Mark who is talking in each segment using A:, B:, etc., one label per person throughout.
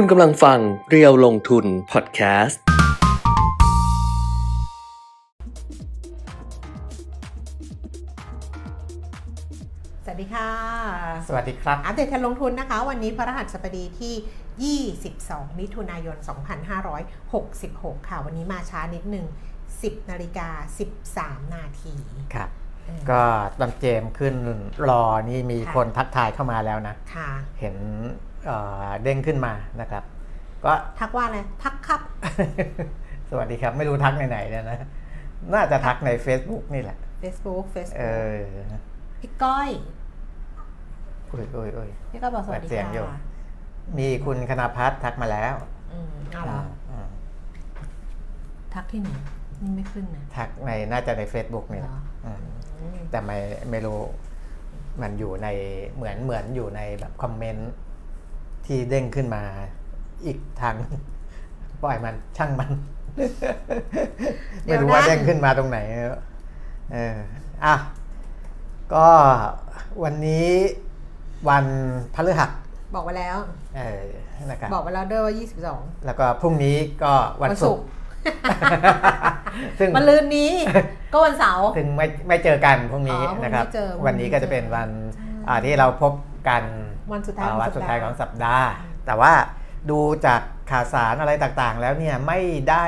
A: คุณกำลังฟังเรียวลงทุนพอดแคสต์
B: สวัสดีค่ะ
C: สวัสดีครับ
B: อัปเดตการลงทุนนะคะ วันนี้พระรหัสบดีที่ 22 มิถุนายน 2566 ค่ะ วันนี้มาช้านิดหนึ่ง 10 นาฬิกา 13 นาที
C: ครับ
B: เออ
C: ก็ตอนเจมส์ขึ้นรอนี่มี
B: ค่ะ
C: คนทักทายเข้ามาแล้วนะ
B: ค่ะ
C: เห็น เอ่อเด้งขึ้นมานะครับ ก็
B: ทักว่าอะไรทักครับ
C: สวัสดีครับ ไม่รู้ทักไหนๆเนี่ยนะ น่าจะทักใน Facebook นี่แหละ
B: Facebook
C: เอ
B: Facebook
C: อ
B: พี่ก้อย
C: อุ้ยอุ้ยอุ้ย
B: พี่ก้อยบอกสวัสดี
C: เปิดเสียงอยู่
B: ค่ะ
C: มีคุณคณพัฒน์ทักมาแล้ว
B: อืมเอาเหรอ
C: อืม
B: ทักที่ไหนนี่ไม่ขึ้นนะ
C: ทักในน่าจะใน Facebook นี่แหละ
B: เหรอ
C: อืม
B: อืม
C: แต่ไม่ไม่รู้มันอยู่ในเหมือนเหมือนอยู่ในแบบคอมเมนต์ ที่เด้งขึ้นมาอีกทางปล่อยมันช่างมัน
B: เดี๋
C: ไม่
B: ยว
C: รู้ว่า
B: นะ
C: เด้งขึ้นมาตรงไหนเอออะก็วันนี้วันพฤหัส
B: บอกไว้แล้ว
C: เออนะครับ
B: บอกไว้แล้วเด้อว่า
C: แล้วก็พรุ่งนี้ก็
B: 22
C: วัน
B: วัน
C: ศุ
B: ศุ
C: ก
B: ก
C: ร์
B: ร์
C: ซึ่ง
B: มันลืนนี้ก็วันเสาร์
C: ถึงไม่ไม่เจอกันพรุ่งนี้
B: อ๋อพรุ่งนี้
C: นะครับ
B: เจอ
C: วันนี้ก็จะเป็นวัน
B: ใช่
C: อ่าที่เราพบกัน
B: วันสุดท้าย
C: อ่า
B: ของ
C: วันสุดท้าย
B: สัปดาห์
C: ของสัปดาห์ แต่ว่าดูจากข่าวสารอะไรต่างๆ แล้วเนี่ยไม่ได้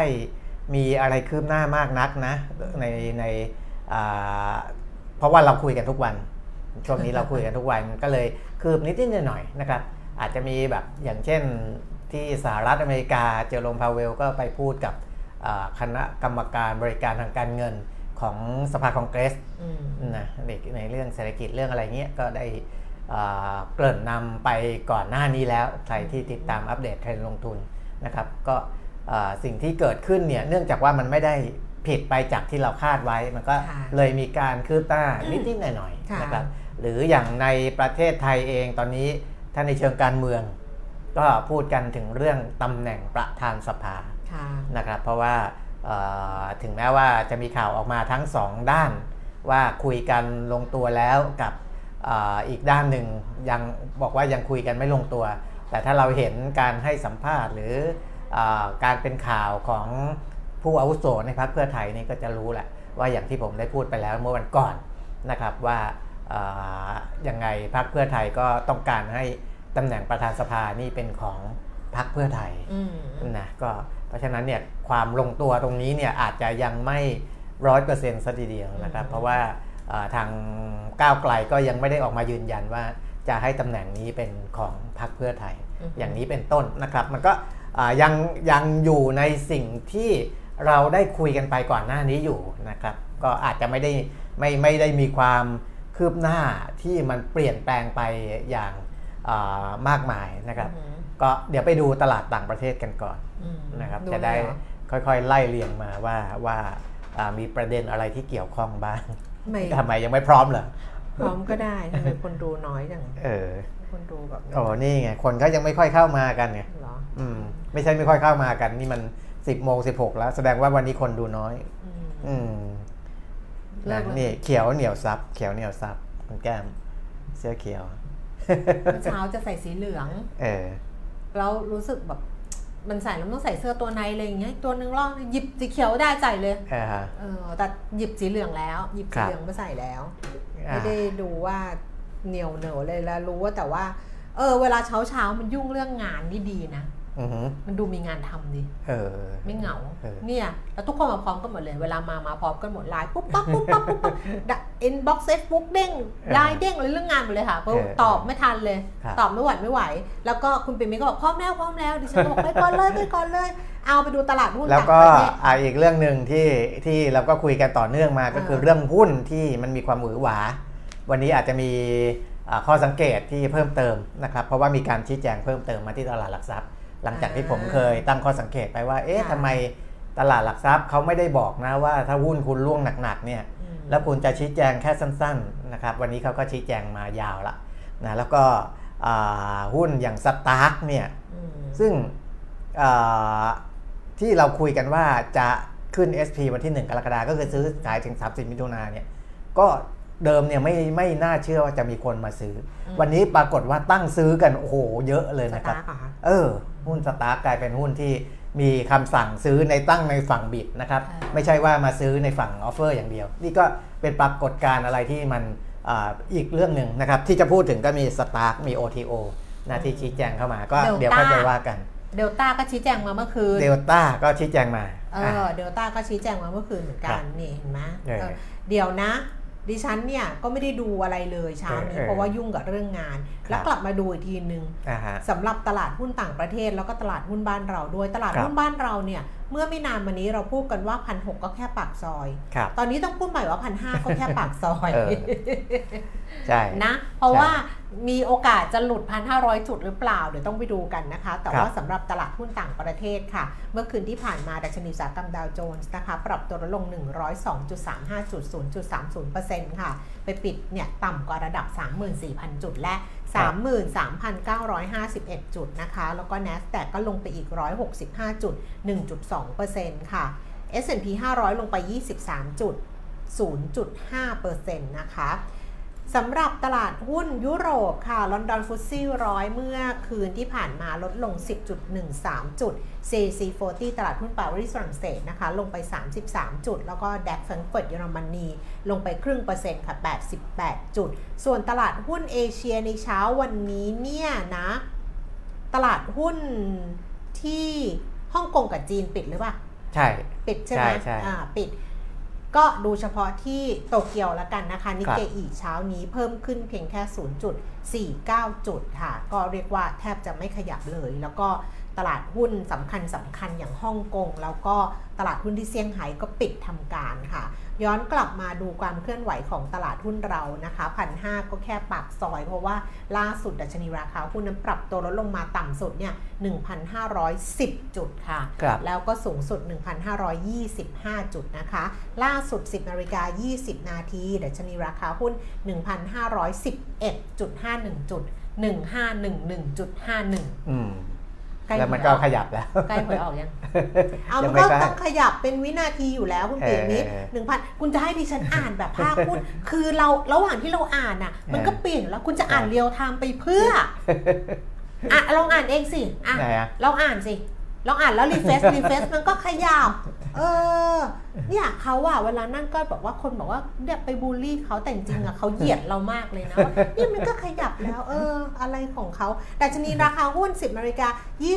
C: มีอะไรคืบหน้ามากนักนะในในอ่าเพราะว่าเราคุยกันทุกวัน ช่วงนี้เราคุยกันทุกวันก็เลยคืบนิดๆหน่อยๆนะครับ อาจจะมีแบบอย่างเช่นที่สหรัฐอเมริกาเจอโรมพาเวลก็ไปพูดกับอ่าคณะกรรมการบริการทางการเงินของสภาคองเกรส
B: อืม
C: นะในในเรื่องเศรษฐกิจเรื่องอะไรเงี้ยก็ได้อ่า เกริ่นนำไปก่อนหน้านี้แล้วใครที่ติดตามอัปเดตเทรนด์ลงทุนนะครับก็อ่าสิ่งที่เกิดขึ้นเนี่ยเนื่องจากว่ามันไม่ได้ผิดไปจากที่เราคาดไว้ มันก็
B: ค่ะ
C: เลยมีการคืบหน้านิดๆหน่อย
B: ค่ะ
C: ๆนะครับหรืออย่างในประเทศไทยเองตอนนี้ถ้าในเชิงการเมือง ก็พูดกันถึงเรื่องตำแหน่งประธานสภา
B: ค่ะ
C: นะครับเพราะว่าเอ่อถึงแม้ว่าจะมีข่าวออกมาทั้งสองด้าน ว่าคุยกันลงตัวแล้วกับเอออีกด้านหนึ่งยังบอกว่ายังคุยกันไม่ลงตัว แต่ถ้าเราเห็นการให้สัมภาษณ์หรือเออการเป็นข่าวของผู้อาวุโสในพรรคเพื่อไทยนี่ก็จะรู้แหละว่าอย่างที่ผมได้พูดไปแล้วเมื่อวันก่อนนะครับว่าเอ่อยังไงพรรคเพื่อไทยก็ต้องการให้ตำแหน่งประธานสภานี่เป็นของพรรคเพื่อไทย
B: อืม
C: นะก็เพราะฉะนั้นเนี่ยความลงตัวตรงนี้เนี่ยอาจจะยังไม่ร้อยเปอร์เซ็นต์ซะทีเดียวนะครับ
B: อืม
C: เพราะว่าเอ่อ ทางก้าวไกลก็ยังไม่ได้ออกมายืนยันว่าจะให้ตำแหน่งนี้เป็นของพรรคเพื่อไทย อย่างนี้เป็นต้นนะครับ มันก็อ่ายังยังอยู่ในสิ่งที่เราได้คุยกันไปก่อนหน้านี้อยู่นะครับ ก็อาจจะไม่ได้ไม่ไม่ได้มีความคืบหน้าที่มันเปลี่ยนแปลงไปอย่างอ่ามากมายนะครับ
B: อืม
C: ก็เดี๋ยวไปดูตลาดต่างประเทศกันก่อน
B: อืม
C: นะครับ
B: ดู
C: จะได้
B: เลยเหรอ
C: ค่อยๆ ไล่เรียงมาว่าว่าอ่ามีประเด็นอะไรที่เกี่ยวข้องบ้าง
B: ไม่
C: ทำไมยังไม่พร้อมเหรอ
B: พร้อมก็ได้ทำไมคนดูน้อยจัง
C: เออ
B: คนดูแบบ
C: โอ้นี่ไงคนก็ยังไม่ค่อยเข้ามากันไง
B: เหรอ
C: อืม ไม่ใช่ไม่ค่อยเข้ามากัน นี่มัน10โมง16แล้ว แสดงว่าวันนี้คนดูน้อย
B: อืม
C: อืม
B: เลิ
C: นะ
B: กแล้ว
C: นี่เขียวเหนียวซับเขียวเหนียวซับคุณแก้ม เสื้อเขียว
B: เมื่อเช้าจะใส่สีเหลือง
C: เออ
B: แล้วรู้สึกแบบ มันใส่แล้วต้องใส่เสื้อตัวในอะไรอย่างเงี้ยตัวนึงรอบหยิบสีเขียวได้ใส่เลย
C: เออฮะ
B: เออแต่หยิบสีเหลืองแล้ว หยิบ
C: ครั
B: สี
C: บ
B: เหลืองมาใส่แล้ว
C: อ่า
B: ไม่ได้ดูว่าเหนียวเหนยวเลยแล้วรู้ว่าแต่ว่า เออ เวลาเช้าเช้าๆมันยุ่งเรื่องงานนี่ดีนะ
C: อือหือ
B: มันดูมีงานทำดิ
C: เออ
B: ไม่เหงา
C: เออ
B: เนี่ยแล้วทุกคนมาพร้อมกันหมดเลย เวลามามาพร้อมกันหมดไลน์ปุ๊บปั๊บปุ๊บปั๊บปุ๊บปั๊บ inbox เฟซบุ๊กเด้งไลน์เด้งเลยเรื่องงานหมดเลยค่ะเพราะ
C: เออ
B: ตอบไม่ทันเลย
C: ครับ
B: ตอบไม่ไหวไม่ไหว แล้วก็คุณปิ่มมิก็บอกพร้อมแล้วพร้อมแล้วดิฉันก็บอกไปก่อนเลยไปก่อนเลย เอาไปดูตลาดหุ้น
C: แล้ว
B: ต่าง
C: ก็
B: ประเทศ
C: อ่าอีกเรื่องหนึ่งที่ที่เราก็คุยกันต่อเนื่องมาก็คือ
B: เออ
C: เรื่องหุ้นที่มันมีความหวือหวา วันนี้อาจจะมีอ่าข้อสังเกตที่เพิ่มเติมนะครับเพราะว่ามีการชี้แจงเพิ่มเติมมาที่ตลาดหลักทรัพย์ หลังจากที่ผมเคยตั้งข้อสังเกตไปว่า เอ๊ะทำไมตลาดหลักทรัพย์เขาไม่ได้บอกนะว่าถ้าหุ้นคุณร่วงหนักๆเนี่ย
B: อืม
C: แล้วคุณจะชี้แจงแค่สั้นๆนะครับ วันนี้เขาก็ชี้แจงมายาวละนะแล้วก็อ่าหุ้นอย่างสตาร์กเนี่ย
B: อืม
C: ซึ่งเอ่อที่เราคุยกันว่าจะขึ้น SP วันที่ 1 กรกฎาคมก็คือซื้อขายถึง 30 มิถุนายนเนี่ย ก็ เดิมเนี่ยไม่ไม่น่าเชื่อว่าจะมีคนมาซื้ออ
B: ม
C: วันนี้ปรากฏว่าตั้งซื้อกันโอ้โหเยอะเลยนะครับ
B: STARK เหรอคะ
C: เออ หุ้น STARK กลายเป็นหุ้นที่มีคำสั่งซื้อในตั้งในฝั่ง bid นะครับ
B: ค่ะ
C: ไม่ใช่ว่ามาซื้อในฝั่ง offer อย่างเดียว นี่ก็เป็นปรากฏการณ์อะไรที่มันอาอีกเรื่องหนึ่งนะครับ ที่จะพูดถึงก็มี STARK มี OTO นะที่ชี้แจงเข้ามาก็
B: Delta
C: เดี๋ยวค่อยไปว่ากัน
B: เดลต้าก็ชี้แจงมาเมื่อคืน
C: เดลต้าก็ชี้แจงมา
B: เออเดลต้าก็ชี้แจงมาเมื่อคืนเหมือนกั
C: ครั
B: น
C: บ
B: นี่เห็นไหม
C: เออ
B: เออเดี๋ยวนะ ดิฉันเนี่ยก็ไม่ได้ดูอะไรเลยเช้านี้
C: เออเออ
B: เพราะว่ายุ่งกับเรื่องงาน แล้ว
C: ครับ
B: กลับมาดูอีกทีนึง
C: อ่าฮะ
B: สำหรับตลาดหุ้นต่างประเทศแล้วก็ตลาดหุ้นบ้านเราด้วยตลาด
C: ครับ
B: หุ้นบ้านเราเนี่ย เมื่อไม่นานมานี้เราพูดกันว่าพันหก็แค่ปากซอย
C: ครับ
B: ตอนนี้ต้องพูดใหม่ว่าพันห้าก็แค่ปากซอย
C: เออใช่
B: นะ เพราะ
C: ใช่
B: ว่ามีโอกาสจะหลุด 1,500 จุดหรือเปล่า เดี๋ยวต้องไปดูกันนะคะ แต่
C: ครับ
B: ว่าสำหรับตลาดหุ้นต่างประเทศค่ะ เมื่อคืนที่ผ่านมาดัชนีอุตสาหกรรมดาวโจนส์นะคะ ปรับตัวลดลง 102.35จุด0.30%ค่ะ ไปปิดเนี่ยต่ำกว่าระดับ 34,000 จุดและ 33,951 จุดนะคะ แล้วก็ NASDAQ ก็ลงไปอีก 165 จุด 1.2%ค่ะ S&P 500 ลงไป 23 จุด 0.5%นะคะ สำหรับตลาดหุ้นยุโรปค่ะลอนดอน FTSE ร้อยเมื่อคืนที่ผ่านมาลดลง 10.13 จุด CAC 40 ตลาดหุ้นปารีสฝรั่งเศสนะคะ ลงไป 33 จุด แล้วก็ DAX แฟรงก์เฟิร์ตเยอรมนี ลงไปครึ่งเปอร์เซ็นต์ค่ะ 88 จุด ส่วนตลาดหุ้นเอเชียในเช้าวันนี้เนี่ยนะ ตลาดหุ้นที่ฮ่องกงกับจีนปิดหรือเปล่า
C: ใช่
B: ปิดใช่ไหม
C: ใช่ใช่
B: อ่าปิด ก็ดูเฉพาะที่โตเกียวแล้วกันนะคะ นิ
C: ครับ
B: เกอีเช้านี้เพิ่มขึ้นเพียงแค่ 0.49 จุดค่ะ ก็เรียกว่าแทบจะไม่ขยับเลย แล้วก็ตลาดหุ้นสำคัญสำคัญอย่างฮ่องกง แล้วก็ตลาดหุ้นที่เซี่ยงไฮ้ก็ปิดทำการค่ะ ย้อนกลับมาดูความเคลื่อนไหวของตลาดหุ้นเรานะคะพันห้าก็แค่ปากซอย เพราะว่าล่าสุดดัชนีราคาหุ้นนั้นปรับตัวลดลงมาต่ำสุดเนี่ย 1,510 จุดค่ะ
C: ครับ
B: แล้วก็สูงสุด 1,525 จุดนะคะ ล่าสุด 10นาฬิกา20 นาทีดัชนีราคาหุ้น 1,511.51 จุด 1511.51
C: อืม
B: ใกล้
C: แล้วมัน
B: หวย
C: ก็
B: ออ
C: ขยับแล้ว
B: ใกล้หวยออกยังเอา
C: ยั
B: มัน
C: งไม่
B: ก็
C: ใกล้
B: ต้องขยับเป็นวินาทีอยู่แล้วคุณเปียมิตร
C: เออ
B: หนึ่งพันคุณจะให้ดิฉันอ่านแบบภาคพูดคือเราระหว่างที่เราอ่านอะ มันก็
C: เออ
B: เปลี่ยนแล้วคุณจะอ่าน
C: เออ
B: real time ไปเพื่ออะลองอ่านเองสิอะ
C: ไหนอะ
B: ลองอ่านสิ ลองอ่านแล้ว refresh refresh มันก็ขยับ เออ เนี่ยเขาอะเวลานั่นก็บอกว่าคนบอกว่าเนี่ยไปบูลลี่เขาแต่จริงอะเขาเหยียดเรามากเลยนะว่านี่มันก็ขยับแล้ว เออ อะไรของเขาดัชนีราคาหุ้น 10นาฬิกา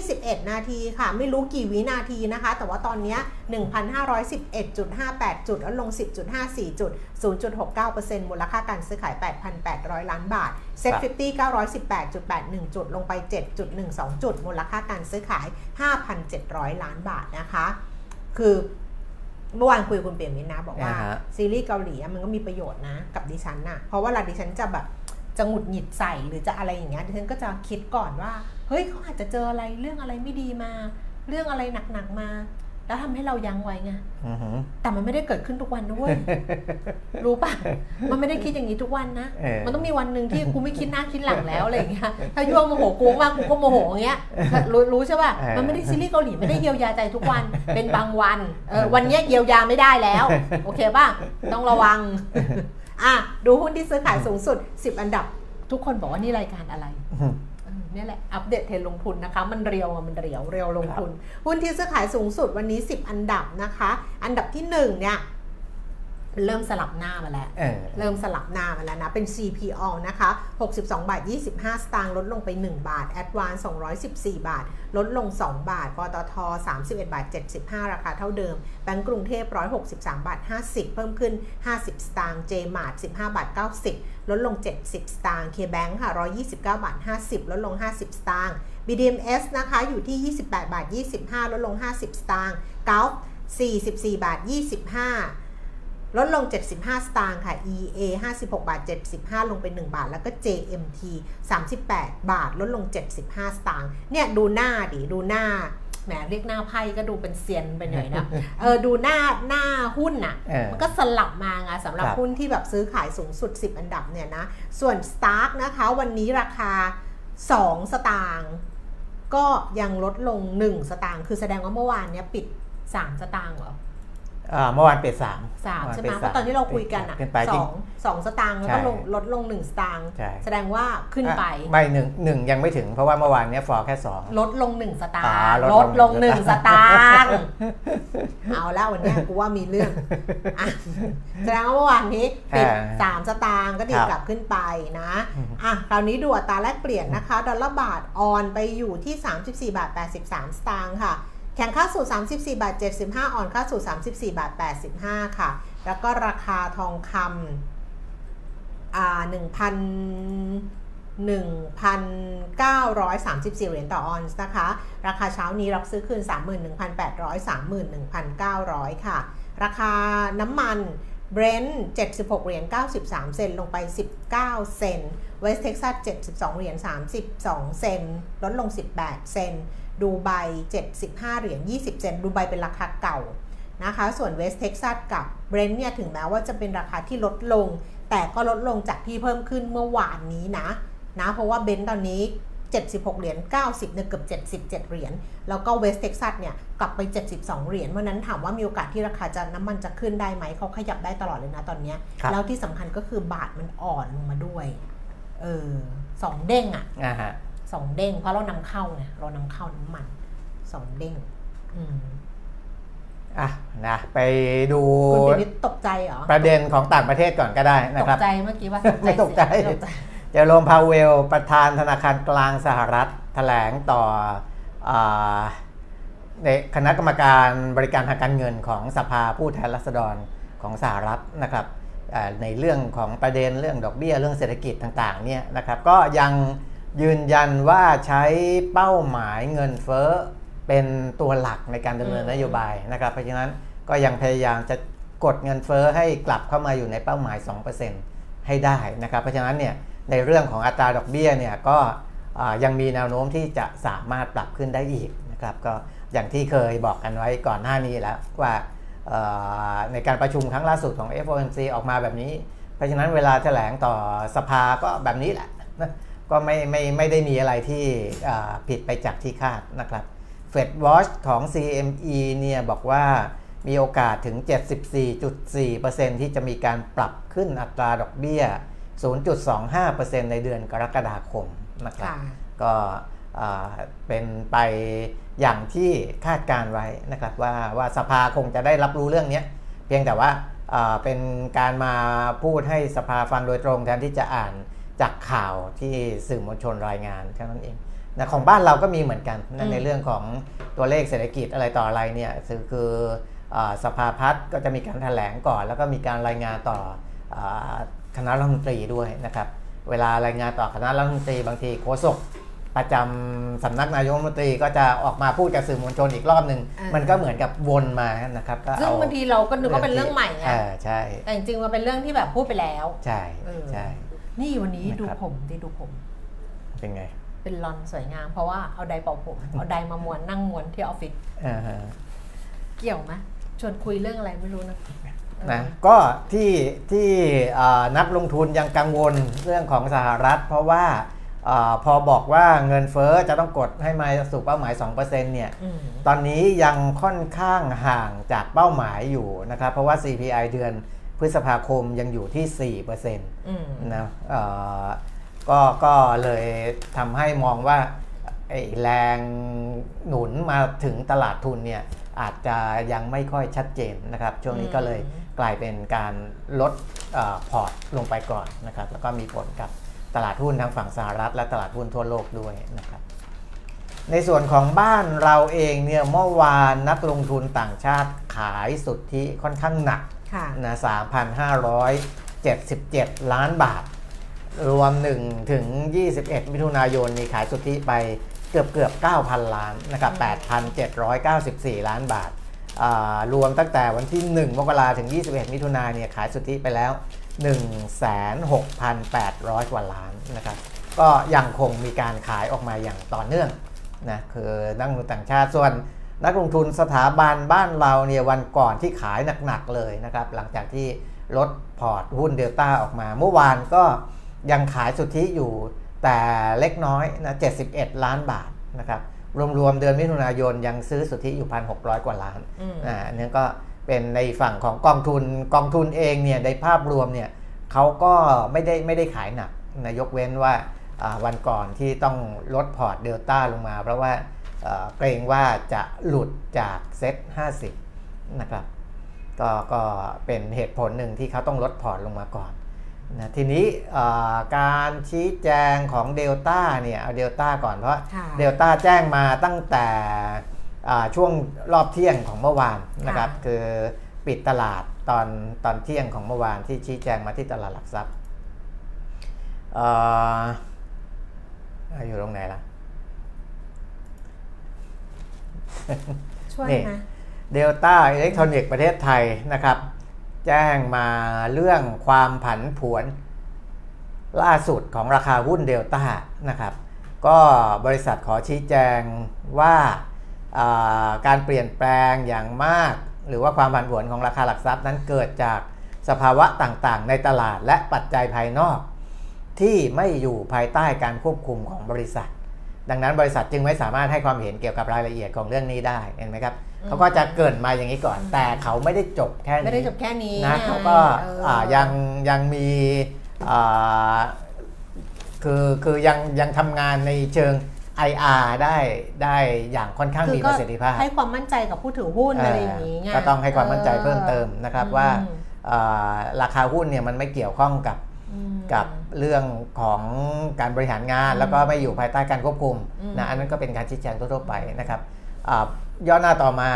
B: 21 นาทีค่ะ ไม่รู้กี่วินาทีนะคะ แต่ว่าตอนนี้ย1,511.58 จุดแล้วลง 10.54 จุด 0.69%มูลค่าการซื้อขาย 8,800 ล้านบาท เซ็ต
C: ครับ
B: 50 918.81 จุดลงไป 7.12 จุด มูลค่าการซื้อขาย 5,700 ล้านบาทนะคะ คือเมื่อวานคุยกับคุณเปี่ยมมินนะ บอกว่า
C: อ่าฮะ
B: ซีรีส์เกาหลีอะมันก็มีประโยชน์นะ กับดิฉันน่ะเพราะว่าเวลาดิฉันจะแบบจะหงุดหงิดใส่หรือจะอะไรอย่างเงี้ยดิฉันก็จะคิดก่อนว่า เฮ้ยเขาอาจจะเจออะไรเรื่องอะไรไม่ดีมา เรื่องอะไรหนักๆมา แล้วทำให้เรายั้งไว้ไง
C: อือหือ
B: แต่มันไม่ได้เกิดขึ้นทุกวันนะเว้ยรู้ป่ะมันไม่ได้คิดอย่างนี้ทุกวันนะ
C: เออ
B: มันต้องมีวันหนึ่งที่กูไม่คิดหน้าคิดหลังแล้วอะไรอย่างเงี้ยถ้ายั่วโมโหกูมากกูก็โมโหอย่างเงี้ยรู้รู้ใช่ป่ะ
C: เออ
B: มันไม่ได้ซีรีส์เกาหลีไม่ได้เยียวยาใจทุกวันเป็นบางวันเออวันเนี้ยเยียวยาไม่ได้แล้ว โอเคป่ะต้องระวังอะดูหุ้นที่ซื้อขายสูงสุด 10 อันดับ ทุกคนบอกว่านี่รายการอะไร
C: อืม
B: เออเนี่ยแหละ อัปเดตเทรนด์ลงทุนนะคะ มันเรียวอะมันเรียวเรียวลงทุน หุ้นที่ซื้อขายสูงสุดวันนี้ 10 อันดับนะคะ อันดับที่ 1 เนี่ยเริ่มสลับหน้ามาแล้ว
C: เออ
B: เริ่มสลับหน้ามาแล้วนะ เป็น CPO นะคะ 62 บาท 25 สตางค์ลดลงไป 1 บาท Advance 214 บาท ลดลง 2 บาท ปตท 31 บาท 75 ราคาเท่าเดิม แบงก์กรุงเทพ 163 บาท 50 เพิ่มขึ้น 50 สตางค์ JMart 15 บาท 90 ลดลง 70 สตางค์ KBank ค่ะ 129 บาท 50 ลดลง 50 สตางค์ BDMs นะคะ อยู่ที่ 28 บาท 25 ลดลง 50 สตางค์ Gulf 44 บาท 25 ลดลง 75 สตางค์ค่ะ EA 56 บาท 75 ลงไป 1 บาท แล้วก็ JMT 38 บาท ลดลง 75 สตางค์ เนี่ย ดูหน้าดิ ดูหน้า แหมเรียกหน้าไพ่ก็ดูเป็นเซียนไปหน่อยนะเออดูหน้าหน้าหุ้นน่ะ
C: เออ
B: มันก็สลับมาไงสำหรับ
C: ครับ
B: หุ้นที่แบบซื้อขายสูงสุด 10 อันดับเนี่ยนะ ส่วน Stark นะคะ วันนี้ราคา 2 สตางค์ก็ยังลดลง 1 สตางค์คือแสดงว่าเมื่อวานเนี้ยปิด 3 สตางค์เหรอ
C: อ่า เมื่อวานเปลี่ยนสาม
B: สาม
C: เอว
B: ใช่
C: น
B: ไหม
C: ป็
B: เพราะตอนที่เราคุยกันอะ
C: ขึ้นไป
B: ส
C: จริ
B: องงสองสตางค์แล้ว
C: ใช่
B: ก็ลงลดลงหนึ่งสตางค์
C: ใช่
B: แสดงว่าขึ้นไป
C: อะไม่หนึ่งหนึ่งยังไม่ถึงเพราะว่าเมื่อวานเนี้ยฟอร์แค่สอง
B: ลดลงหนึ่งสตาง
C: อ่า
B: ค์
C: ล
B: ล
C: ด
B: ด
C: ล
B: ล
C: ง
B: ง
C: ห
B: ห
C: นึ่
B: นึ่
C: ง
B: งสตางค์เอาแล้ววันเนี้ยกูว่ามีเรื่องอะแสดงว่าเมื่อวานนี้ปิด
C: อ่า
B: สามสตางค์ก็ดี
C: ครับ
B: กลับขึ้นไปนะ
C: อืม
B: อะคราวนี้ดูอัตราแลกเปลี่ยนนะคะ ดอลลาร์บาทออนไปอยู่ที่ 34บาท83 สตางค์ค่ะ แข่งค่าสู่ 34 บาท 75 อ่อนค่าสู่ 34 บาท 85 ค่ะ แล้วก็ราคาทองคำอ่า1,000 1,934 เหรียญต่อออนซ์นะคะ ราคาเช้านี้รับซื้อคืน 31,800 31,900 ค่ะ ราคาน้ำมันเบรนท์76 เหรียญ 93 เซนต์ลงไป 19 เซนต์เวสต์เท็กซัส 72 เหรียญ 32 เซนต์ลดลง 18 เซนต์ ดูไบ75 เหรียญ 20 เซนต์ดูไบเป็นราคาเก่านะคะ ส่วนเวสต์เท็กซัสกับเบรนท์เนี่ยถึงแม้ว่าจะเป็นราคาที่ลดลง แต่ก็ลดลงจากที่เพิ่มขึ้นเมื่อวานนี้นะนะ เพราะว่าเบรนท์ตอนนี้ 76 เหรียญ 90เนี่ยเกือบ 77 เหรียญ แล้วก็เวสต์เท็กซัสเนี่ยกลับไป 72 เหรียญวันนั้นถามว่ามีโอกาสที่ราคาจะน้ำมันจะขึ้นได้ไหม เขาขยับได้ตลอดเลยนะตอนเนี้ย
C: ครับ
B: แล้วที่สำคัญก็คือบาทมันอ่อนลงมาด้วย เออสองเด้งอะ
C: อ่าฮะ
B: สองเด้ง เพราะเรานำเข้าไงเรานำเข้าน้ำมันสองเด้ง อืม
C: อะนะไปดู
B: คุณปินิดตกใจเหรอ
C: ประเด็นของต่างประเทศก่อนก็ได้
B: ต
C: นะ
B: ก
C: ครับ
B: ใจเมื่อกี้ว่า
C: ไม่ตกใจ
B: สิไม่ตกใจ
C: เจอโรมพาวเวล ประธานธนาคารกลางสหรัฐแถลงต่ออาในคณะกรรมการบริการทางการเงินของสภาผู้แทนราษฎรของสหรัฐนะครับอ่าในเรื่องของประเด็นเรื่องดอกเบี้ยเรื่องเศรษฐกิจต่างๆเนี่ยนะครับก็ยัง ยืนยันว่าใช้เป้าหมายเงินเฟ้อเป็นตัวหลักในการดำเนินนโยบายนะครับเพราะฉะนั้นก็ยังพยายามจะกดเงินเฟ้อให้กลับเข้ามาอยู่ในเป้าหมาย 2%ให้ได้นะครับเพราะฉะนั้นเนี่ยในเรื่องของอัตราดอกเบี้ยเนี่ยก็ยังมีแนวโน้มที่จะสามารถปรับขึ้นได้อีกนะครับก็อย่างที่เคยบอกกันไว้ก่อนหน้านี้แล้วว่าในการประชุมครั้งล่าสุดของ FOMC ออกมาแบบนี้ เพราะฉะนั้นเวลาแถลงต่อสภาก็แบบนี้แหละ ก็ไม่ไม่ไม่ได้มีอะไรที่อ่าผิดไปจากที่คาดนะครับ Fed Watch ของ CME เนี่ยบอกว่ามีโอกาสถึง 74.4%ที่จะมีการปรับขึ้นอัตราดอกเบี้ย 0.25%ในเดือนกรกฎาคมนะครับ
B: ค่ะ
C: ก็อ่าเป็นไปอย่างที่คาดการไว้นะครับว่าว่าสภาคงจะได้รับรู้เรื่องนี้เพียงแต่ว่าอ่าเป็นการมาพูดให้สภาฟังโดยตรงแทนที่จะอ่าน จากข่าวที่สื่อมวลชนรายงานแค่นั้นเองนะของบ้านเราก็มีเหมือนกันนะ
B: อืม
C: ในเรื่องของตัวเลขเศรษฐกิจอะไรต่ออะไรเนี่ยคือคืออาสภาพัฒน์ก็จะมีการแถลงก่อน แล้วก็มีการรายงานต่ออาคณะรัฐมนตรีด้วยนะครับ เวลารายงานต่อคณะรัฐมนตรีบางทีโฆษกประจำสำนักนายกรัฐมนตรีก็จะออกมาพูดกับสื่อมวลชนอีกรอบหนึ่ง
B: อ่ามั
C: มันก็เหมือนกับวนมานะครับก็
B: ซึ่ง
C: เอา
B: บางทีเราก็นึกว่าเป็นเรื่องใหม่ไง
C: เออใช่
B: แต่จริงๆมันเป็นเรื่องที่แบบพูดไปแล้ว
C: ใช่
B: เออ
C: ใช่
B: นี่วันนี้
C: นะครับ
B: ดูผมดิดูผม
C: เป็นไง
B: เป็นลอนสวยงาม เพราะว่าเอาไดร์เป่าผม เอาไดร์มาม้วนนั่งม้วนที่ออฟฟิศ
C: อ่าฮะ
B: เกี่ยวไหมชวนคุยเรื่องอะไรไม่รู้นะเออ
C: นะก็ที่ที่อ่านักลงทุนยังกังวลเรื่องของสหรัฐ เพราะว่าอาพอบอกว่าเงินเฟ้อจะต้องกดให้มาสู่เป้าหมาย 2%เนี่ย
B: อืม
C: ตอนนี้ยังค่อนข้างห่างจากเป้าหมายอยู่นะครับ เพราะว่า CPI เดือน พฤษภาคมยังอยู่ที่4%
B: อืม
C: นะเอ่อก็ก็เลยทำให้มองว่าไอ้แรงหนุนมาถึงตลาดทุนเนี่ยอาจจะยังไม่ค่อยชัดเจนนะครับ ช่วงนี้ก็เลยกลายเป็นการลดเออพอร์ตลงไปก่อนนะครับ แล้วก็มีผลกับตลาดหุ้นทางฝั่งสหรัฐ และตลาดหุ้นทั่วโลกด้วยนะครับ ในส่วนของบ้านเราเองเนี่ยเมื่อวานนักลงทุนต่างชาติขายสุทธิค่อนข้างหนัก
B: ค่ะ
C: นะ3,577 ล้านบาท รวม 1 ถึง 21 มิถุนายนนี่ขายสุทธิไปเกือบเกือบ 9,000 ล้านนะครับ8,794 ล้านบาทอ่ารวมตั้งแต่วันที่ 1 มกราถึง 21 มิถุนายนเนี่ยขายสุทธิไปแล้ว 16,800 กว่าล้านนะครับ ก็ยังคงมีการขายออกมาอย่างต่อเนื่องนะคือนักลงทุนต่างชาติส่วน นักลงทุนสถาบันบ้านเราเนี่ยวันก่อนที่ขายหนักๆเลยนะครับ หลังจากที่ลดพอร์ตหุ้นเดลต้าออกมา เมื่อวานก็ยังขายสุทธิอยู่แต่เล็กน้อยนะ71 ล้านบาทนะครับรวมๆเดือนมิถุนายนยังซื้อสุทธิอยู่1,600กว่าล้าน
B: อืม
C: อ่าอันนี้ก็เปเป็นในฝั่งของกองทุนกองทุนเองเนี่ยในภาพรวมเนี่ยเขาก็ไม่ได้ไม่ได้ขายหนักนะยกเว้นว่าวันก่อนที่ต้องลดพอร์ตเดลต้าลงมา เพราะว่า เกรงว่าจะหลุดจาก SET50 นะครับก็ก็เป็นเหตุผลหนึ่งที่เขาต้องลดพอร์ตลงมาก่อนนะทีนี้การชี้แจงของเดลต้าเนี่ยเอาเดลต้าก่อนเพราะเดลต้าแจ้งมาตั้งแต่ช่วงรอบเที่ยงของเมื่อวานนะครับคือปิดตลาดตอนตอนเที่ยงของเมื่อวานที่ชี้แจงมาที่ตลาดหลักทรัพย์อยู่ตรงไหนล่ะ
B: ช่วยนะ
C: เดลต้าอิเล็กทรอนิกส์ประเทศไทยนะครับ แจ้งมาเรื่องความผันผวนล่าสุดของราคาหุ้นเดลต้านะครับ ก็บริษัทขอชี้แจงว่าการเปลี่ยนแปลงอย่างมาก หรือว่าความผันผวนของราคาหลักทรัพย์นั้นเกิดจากสภาวะต่างๆ ในตลาดและปัจจัยภายนอก ที่ไม่อยู่ภายใต้การควบคุมของบริษัท ดังนั้นบริษัทจึงไม่สามารถให้ความเห็นเกี่ยวกับรายละเอียดของเรื่องนี้ได้เห็นไหมครับเขาก็จะเกิดมาอย่างนี้ก่อน แต่เขาไม่ได้จบแค่นี้
B: ไม่ได้จบแค่นี้
C: นะเขาก็ยังยังมีคือคือยังยังทำงานในเชิง IR ได้ได้อย่างค่อนข้างมีประสิทธิภาพ
B: ให้ความมั่นใจกับผู้ถือหุ้นอะไรอย่างนี้
C: ก็ต้องให้ความมั่นใจเพิ่มเติมนะครับว่าราคาหุ้นเนี่ยมันไม่เกี่ยวข้องกับ กับเรื่องของการบริหารงาน แล้วก็ไม่อยู่ภายใต้การควบคุมนะอันนั้นก็เป็นการชี้แจงทั่วไปนะครับย่อหน้าต่อมา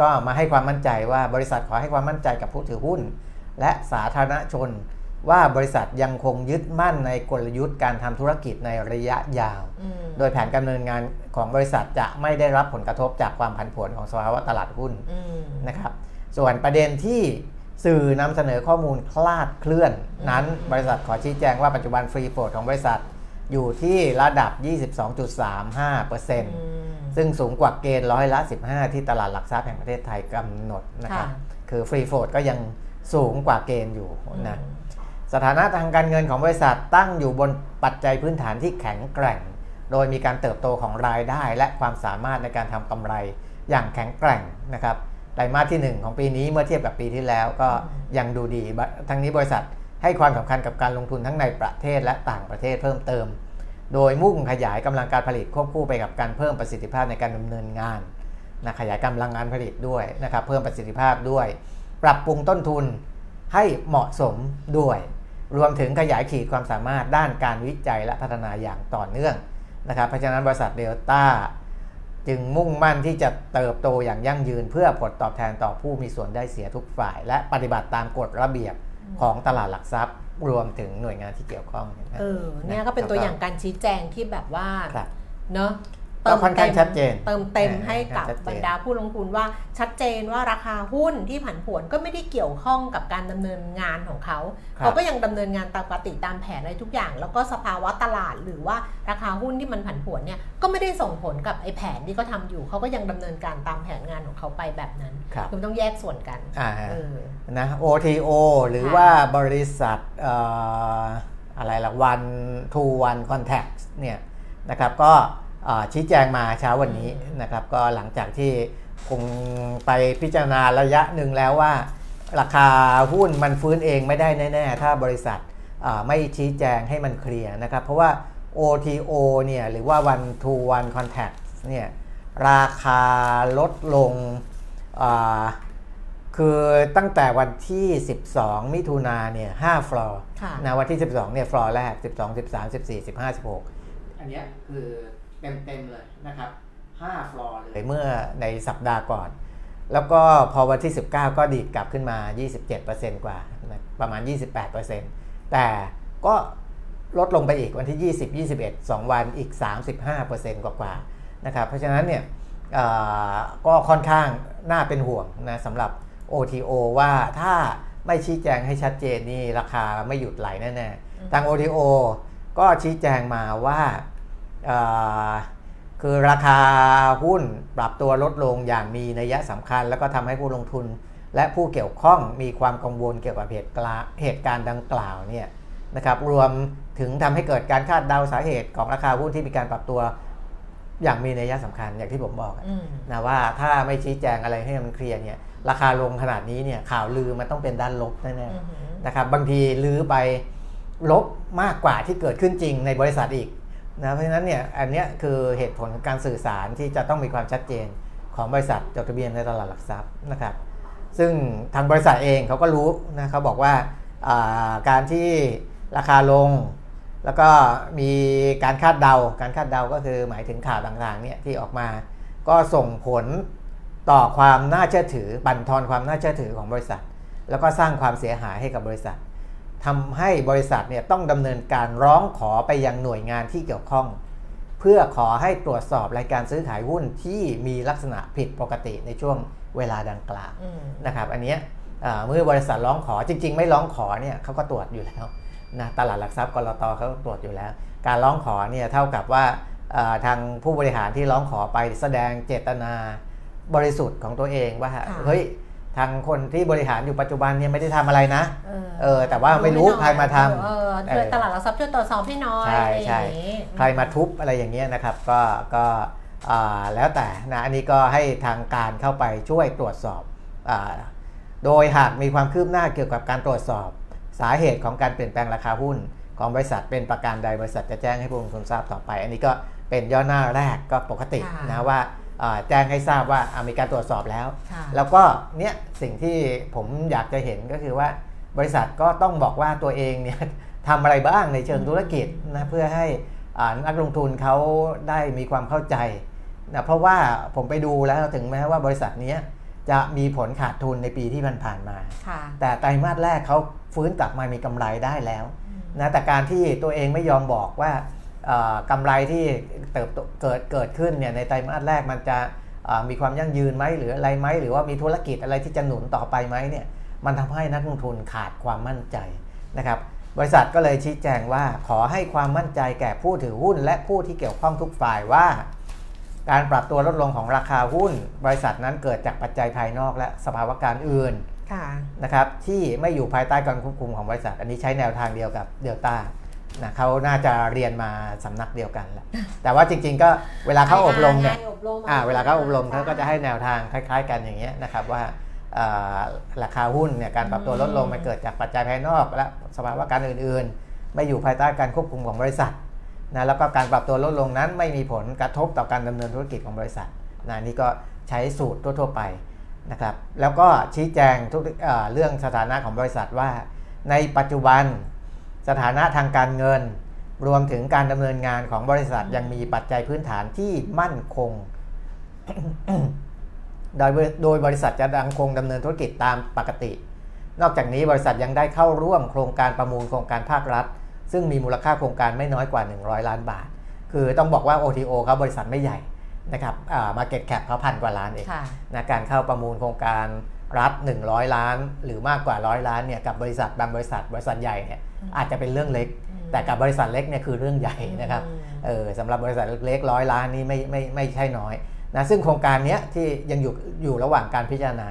C: ก็มาให้ความมั่นใจว่าบริษัทขอให้ความมั่นใจกับผู้ถือหุ้น และสาธารณชน ว่าบริษัทยังคงยึดมั่นในกลยุทธ์การทำธุรกิจในระยะยาว โดยแผนการดำเนินงานของบริษัทจะไม่ได้รับผลกระทบจากความผันผวนของสภาวะตลาดหุ้นนะครับ ส่วนประเด็นที่ สื่อนำเสนอข้อมูลคลาดเคลื่อน นั้นบริษัทขอชี้แจงว่าปัจจุบันฟรีโฟลดของบริษัทอยู่ที่ระดับ 22.35%ซึ่งสูงกว่าเกณฑ์ร้อยละ 15 ที่ตลาดหลักทรัพย์แห่งประเทศไทยกำหนดนะครับ คือฟรีโฟลดก็ยังสูงกว่าเกณฑ์อยู่นะสถานะทางการเงินของบริษัทตั้งอยู่บนปัจจัยพื้นฐานที่แข็งแกร่ง โดยมีการเติบโตของรายได้และความสามารถในการทำกำไรอย่างแข็งแกร่งนะครับ ไตรมาสที่ 1 ของปีนี้เมื่อเทียบกับปีที่แล้วก็ยังดูดี ทั้งนี้บริษัทให้ความสำคัญกับการลงทุนทั้งในประเทศและต่างประเทศเพิ่มเติม โดยมุ่งขยายกำลังการผลิตควบคู่ไปกับการเพิ่มประสิทธิภาพในการดำเนินงานนะขยายกำลังงานผลิตด้วยนะครับเพิ่มประสิทธิภาพด้วย ปรับปรุงต้นทุนให้เหมาะสมด้วย รวมถึงขยายขีดความสามารถด้านการวิจัยและพัฒนาอย่างต่อเนื่องนะครับเพราะฉะนั้นบริษัทเดลต้า จึงมุ่งมั่นที่จะเติบโตอย่างยั่งยืน เพื่อผลตอบแทนต่อผู้มีส่วนได้เสียทุกฝ่าย และปฏิบัติตามกฎระเบียบของตลาดหลักทรัพย์ รวมถึงหน่วยงานที่เกี่ยวข้อง
B: เออเนี่ยก็เป็นตัวอย่างการชี้แจงที่แบบว่าเนาะ
C: เติมเต็มชัดเจน
B: เติมเต็มให้กับบรรดาผู้ลงทุนว่าชัดเจนว่าราคาหุ้นที่ผันผวนก็ไม่ได้เกี่ยวข้องกับการดำเนินงานของเขาเขาก็ยังดำเนินงานตามปกติตามแผนอะไรทุกอย่าง แล้วก็สภาวะตลาดหรือว่าราคาหุ้นที่มันผันผวนเนี่ยก็ไม่ได้ส่งผลกับไอ้แผนที่เขาทาอยู่เขาก็ยังดำเนินการตามแผนงานของเขาไปแบบนั้นคือต้องแยกส่วนกัน
C: นะ OTO หรือว่าบริษัทอะไรละวันทูวันคอนแทคเนี่ยนะครับก็ ชี้แจงมาเช้าวันนี้นะครับ ก็หลังจากที่คงไปพิจารณาระยะหนึ่งแล้วว่า ราคาหุ้นมันฟื้นเองไม่ได้แน่ๆ ถ้าบริษัทไม่ชี้แจงให้มันเคลียร์นะครับ เพราะว่า OTO เนี่ยหรือว่า one to one contact เนี่ยราคาลดลงคือตั้งแต่วันที่ 12 มิถุนาเนี่ย5ฟลอร์นะวันที่ 12เนี่ยฟลอร์แรก 12 13 14 15 16 อันนี้คือ เต็มๆเลยนะครับ5ฟลอร์เลยเมื่อในสัปดาห์ก่อน แล้วก็พอวันที่ 19 ก็ดีดกลับขึ้นมา 27%กว่าประมาณ 28%แต่ก็ลดลงไปอีกวันที่ 20 21 2 วันอีก 35%กว่าๆนะครับเพราะฉะนั้นเนี่ยก็ค่อนข้างน่าเป็นห่วงนะสำหรับ OTO ว่าถ้าไม่ชี้แจงให้ชัดเจนนี่ราคาไม่หยุดไหลแน่ๆทาง OTO ก็ชี้แจงมาว่า คือราคาหุ้นปรับตัวลดลงอย่างมีนัยสำคัญ แล้วก็ทำให้ผู้ลงทุน และผู้เกี่ยวข้องมีความกังวลเกี่ยวกับเหตุเหตุการณ์ดังกล่าวเนี่ยนะครับรวมถึงทำให้เกิดการคาดเดาสาเหตุของราคาหุ้นที่มีการปรับตัวอย่างมีนัยสำคัญอย่างที่ผมบอกอะ
B: อืม
C: นะว่าถ้าไม่ชี้แจงอะไรให้มันเคลียร์เนี่ยราคาลงขนาดนี้เนี่ยข่าวลือมันต้องเป็นด้านลบแน่
B: อือหือ
C: ๆนะครับบางทีลือไปลบมากกว่าที่เกิดขึ้นจริงในบริษัทอีก นะเพราะฉะนั้นเนี่ยอันนี้คือเหตุผลของการสื่อสารที่จะต้องมีความชัดเจนของบริษัทจดทะเบียนในตลาดหลักทรัพย์นะครับซึ่งทางบริษัทเองเขาก็รู้นะเขาบอกว่าอ่าการที่ราคาลง แล้วก็มีการคาดเดา การคาดเดาก็คือหมายถึงข่าวต่างๆเนี่ยที่ออกมา ก็ส่งผลต่อความน่าเชื่อถือ บั่นทอนความน่าเชื่อถือของบริษัท แล้วก็สร้างความเสียหายให้กับบริษัท ทำให้บริษัทเนี่ยต้องดำเนินการร้องขอไปยังหน่วยงานที่เกี่ยวข้อง เพื่อขอให้ตรวจสอบรายการซื้อขายหุ้นที่มีลักษณะผิดปกติในช่วงเวลาดังกล่าว
B: อืม
C: นะครับ อันเนี้ยเอ่อเมื่อบริษัทร้องขอจริง ๆ ไม่ร้องขอเนี่ยเขาก็ตรวจอยู่แล้วนะตลาดหลักทรัพย์กรตเขาก็ตรวจอยู่แล้ว การร้องขอเนี่ยเท่ากับว่าเอ่อทางผู้บริหารที่ร้องขอไปแสดงเจตนาบริสุทธิ์ของตัวเองว่า
B: ค่ะ
C: เฮ้ย ทางคนที่บริหารอยู่ปัจจุบันเนี่ยไม่ได้ทำอะไรนะ
B: เออ
C: เออ แต่ว่าไม่รู้ใครมาทำ
B: เออช่วยตลาดหลักทรัพย์ช่วยตรวจสอบให้หน้อย
C: ใช่
B: อะไรอ
C: ใช่
B: ย่างนี้
C: ใครมาทุบอะไรอย่างเงี้ยนะครับ ก็ ก็อ่าแล้วแต่นะ อันนี้ก็ให้ทางการเข้าไปช่วยตรวจสอบอาโดยหากมีความคืบหน้าเกี่ยวกับการตรวจสอบ สาเหตุของการเปลี่ยนแปลงราคาหุ้น ของบริษัทเป็นประการใดบริษัทจะแจ้งให้ผู้ลงทุนทราบต่อไป อันนี้ก็เป็นย่อหน้าแรกก็ปกติ
B: ค่ะ
C: นะว่าอ่า แจ้งให้ทราบว่าอ่ามีการตรวจสอบแล้ว
B: ค่ะ
C: แล้วก็เนี่ยสิ่งที่ผมอยากจะเห็นก็คือว่าบริษัทก็ต้องบอกว่าตัวเองเนี่ยทำอะไรบ้างในเชิงธุรกิจนะเพื่อให้อ่านักลงทุนเขาได้มีความเข้าใจนะเพราะว่าผมไปดูแล้วถึงแม้ว่าบริษัทเนี้ยจะมีผลขาดทุนในปีที่ผ่านๆมา
B: ค่ะ
C: แต่ไตรมาสแรกเขาฟื้นกลับมามีกำไรได้แล้วนะแต่การที่ตัวเองไม่ยอมบอกว่าเอ่อ กำไรที่เติบโตเกิดเกิดขึ้นเนี่ยในไตรมาสแรกมันจะมีความยั่งยืนไหมหรืออะไรไหมหรือว่ามีธุรกิจอะไรที่จะหนุนต่อไปไหมเนี่ยมันทำให้นักลงทุนขาดความมั่นใจนะครับบริษัทก็เลยชี้แจงว่าขอให้ความมั่นใจแก่ผู้ถือหุ้น และผู้ที่เกี่ยวข้องทุกฝ่ายว่า การปรับตัวลดลงของราคาหุ้น บริษัทนั้นเกิดจากปัจจัยภายนอกและสภาวะการอื่นะนะครับที่ไม่อยู่ภายใต้การควบคุมของบริษัท อันนี้ใช้แนวทางเดียวกับเดลต้า นะเขาน่าจะเรียนมาสำนักเดียวกันแหละแต่ว่าจริง ๆ ก็เวลาเขาอบรมเนี่ย
B: ให้อบรม
C: อ่าเวลาเขาอบรมเขาก็จะให้แนวทางคล้าย ๆ กันอย่างเงี้ยนะครับว่าอ่าราคาหุ้นเนี่ยการปรับตัวลดลงมันเกิดจากปัจจัยภายนอก และสภาวะการอื่นๆ ไม่อยู่ภายใต้การควบคุมของบริษัทนะแล้วก็การปรับตัวลดลงนั้นไม่มีผลกระทบต่อการดำเนินธุรกิจของบริษัทนะนี่ก็ใช้สูตรทั่วๆไปนะครับแล้วก็ชี้แจงทุกเอ่อเรื่องสถานะของบริษัทว่า ในปัจจุบัน สถานะทางการเงิน รวมถึงการดำเนินงานของบริษัทยังมีปัจจัยพื้นฐานที่มั่นคง โดยโดยบริษัทจะยังคงดำเนินธุรกิจตามปกติ นอกจากนี้บริษัทยังได้เข้าร่วมโครงการประมูลโครงการภาครัฐ ซึ่งมีมูลค่าโครงการไม่น้อยกว่า 100 ล้านบาท คือต้องบอกว่า OTO เขาบริษัทไม่ใหญ่นะครับ market cap เขาพันกว่าล้านเอง
B: ค่ะ
C: นะการเข้าประมูลโครงการรัฐ 100 ล้าน หรือมากกว่า 100 ล้านเนี่ยกับบริษัทบางบริษัทบริษัทใหญ่เนี่ย อาจจะเป็นเรื่องเล็ก แต่กับบริษัทเล็กเนี่ยคือเรื่องใหญ่นะครับ
B: อืม
C: เออสำหรับบริษัทเล็กร้อยล้านนี่ไม่ไม่ไม่ใช่น้อยนะซึ่งโครงการเนี้ยที่ยังอยู่อยู่ระหว่างการพิจารณา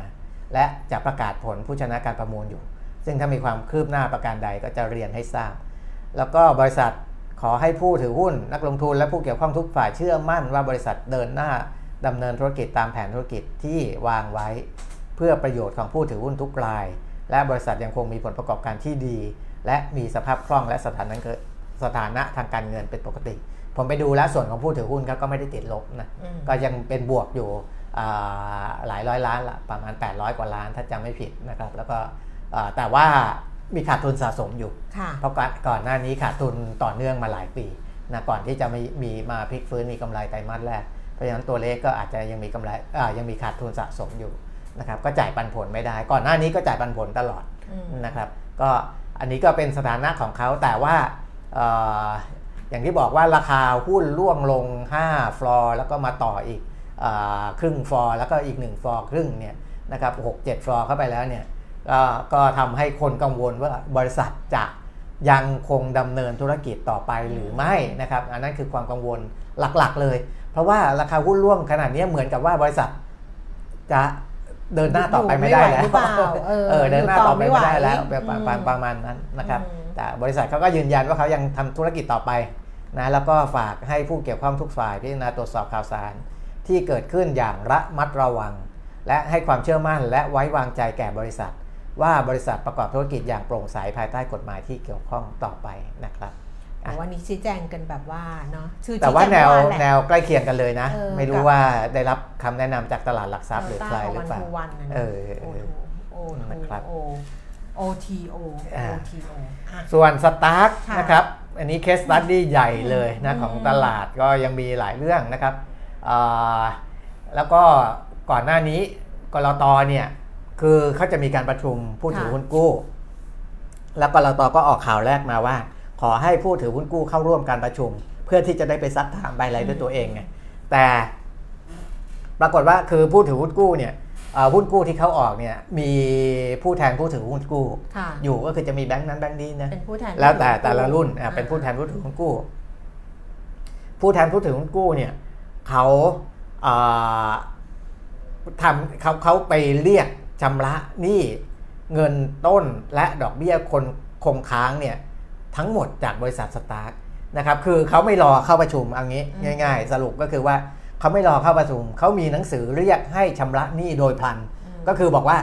C: และจะประกาศผลผู้ชนะการประมูลอยู่ ซึ่งถ้ามีความคืบหน้าประการใดก็จะเรียนให้ทราบ แล้วก็บริษัทขอให้ผู้ถือหุ้นนักลงทุนและผู้เกี่ยวข้องทุกฝ่ายเชื่อมั่นว่าบริษัทเดินหน้าดำเนินธุรกิจตามแผนธุรกิจที่วางไว้ เพื่อประโยชน์ของผู้ถือหุ้นทุกราย และบริษัทยังคงมีผลประกอบการที่ดี และมีสภาพคล่องและสถานะเกิดสถานะทางการเงินเป็นปกติ ผมไปดูแล้วส่วนของผู้ถือหุ้นเขาก็ไม่ได้ติดลบนะ
B: อืม
C: ก็ยังเป็นบวกอยู่อ่าหลายร้อยล้านละประมาณ 800 กว่าล้านถ้าจำไม่ผิดนะครับ แล้วก็อ่าแต่ว่ามีขาดทุนสะสมอยู่
B: ค่ะ
C: เพราะก่อนก่อนหน้านี้ขาดทุนต่อเนื่องมาหลายปีนะก่อนที่จะมีมีมาพลิกฟื้นมีกำไรไตรมาสแรก เพราะฉะนั้นตัวเลขก็อาจจะยังมีกำไรอ่ายังมีขาดทุนสะสมอยู่นะครับก็จ่ายปันผลไม่ได้ ก่อนหน้านี้ก็จ่ายปันผลตลอด
B: อืม
C: นะครับ ก็ อันนี้ก็เป็นสถานะของเขาแต่ว่าออย่างที่บอกว่าราคาหุ้นร่วงลง 5 ฟลอร์แล้วก็มาต่ออีกอครึ่งฟลอร์แล้วก็อีก 1 ฟลอร์ครึ่งเนี่ยนะครับหกเจ็ดฟลอร์เข้าไปแล้วเนี่ยก็ก็ทำให้คนกังวลว่าบริษัทจะยังคงดำเนินธุรกิจต่อไปหรือไม่นะครับอันนั้นคือความกังวลหลักๆเลย เพราะว่าราคาหุ้นร่วงขนาดนี้เหมือนกับว่าบริษัทจะ เดินหน้าต่อไปไม่ได้แล้ว
B: อยู่ไม่ไหวหรือเปล่าเออ
C: เออเดินหน้าต่อไปไม่ได้แล้ว
B: อยู่
C: แบ
B: ต่
C: บ
B: อไม่ไหว
C: ประมาณประมาณนั้นนะครับ
B: อืม
C: แต่บริษัทเขาก็ยืนยันว่าเขายังทำธุรกิจต่อไปนะแล้วก็ฝากให้ผู้เกี่ยวข้องทุกฝ่ายพิจารณาตรวจสอบข่าวสาร ที่เกิดขึ้นอย่างระมัดระวัง และให้ความเชื่อมั่นและไว้วางใจแก่บริษัท ว่าบริษัทประกอบธุรกิจอย่างโปร่งใสภายใต้กฎหมายที่เกี่ยวข้องต่อไปนะครับ
B: แต่วันนี้ชี้แจงกันแบบว่าเนาะชื่อ
C: แต่ว่า
B: ชี้
C: แน
B: จง
C: ว
B: เมื่อหละ
C: แนวใกล้เคียงกันเลยนะ
B: เออ
C: ไม่รู้
B: กับ
C: ว่าได้รับคำแนะนำจากตลาดหลักทรัพย์หรือใครหรือเปล่า
B: วันทูวัน
C: เออ
B: โอ
C: เออ
B: โอทู
C: นะครับ
B: โอโอทีโอ
C: อ่า
B: โอทีโออะ
C: ส่วนสตาร์
B: ค่ะ
C: นะครับอันนี้เคสตัดดี้ใหญ่เลยนะ
B: อืม
C: ของตลาดก็ยังมีหลายเรื่องนะครับอ่าแล้วก็ก่อนหน้านี้กรตเนี่ยคือเขาจะมีการประชุมผู้ถือหุ้นกู้ แล้วกรตก็ออกข่าวแรกมาว่า ขอให้ผู้ถือหุ้นกู้เข้าร่วมการประชุม เพื่อที่จะได้ไปซักถามใบไรด้วยตัวเองไงแต่ปรากฏว่าคือผู้ถือหุ้นกู้เนี่ยเอ่อหุ้นกู้ที่เขาออกเนี่ยมีผู้แทนผู้ถือหุ้นกู้
B: ค่ะ
C: อยู่ก็คือจะมีแบงค์นั้นแบงค์นี้นะ
B: เป็นผู้แทน
C: แล้วแต่แต่ละรุ่นอะ
B: อ่า
C: เป็นผู้แทนผู้ถือหุ้นกู้ ผู้แทนผู้ถือหุ้นกู้เนี่ยเขาอ่าทำเขาเขาไปเรียกชำระหนี้เงินต้นและดอกเบี้ยคนคงค้างเนี่ย ทั้งหมดจากบริษัทสตาร์ทนะครับคือเขาไม่รอเข้าประชุมเอันนี้ง่าย ๆ สรุปก็คือว่าเขาไม่รอเข้าประชุมเขามีหนังสือเรียกให้ชำระหนี้โดยพลัน ก็คือบอกว่า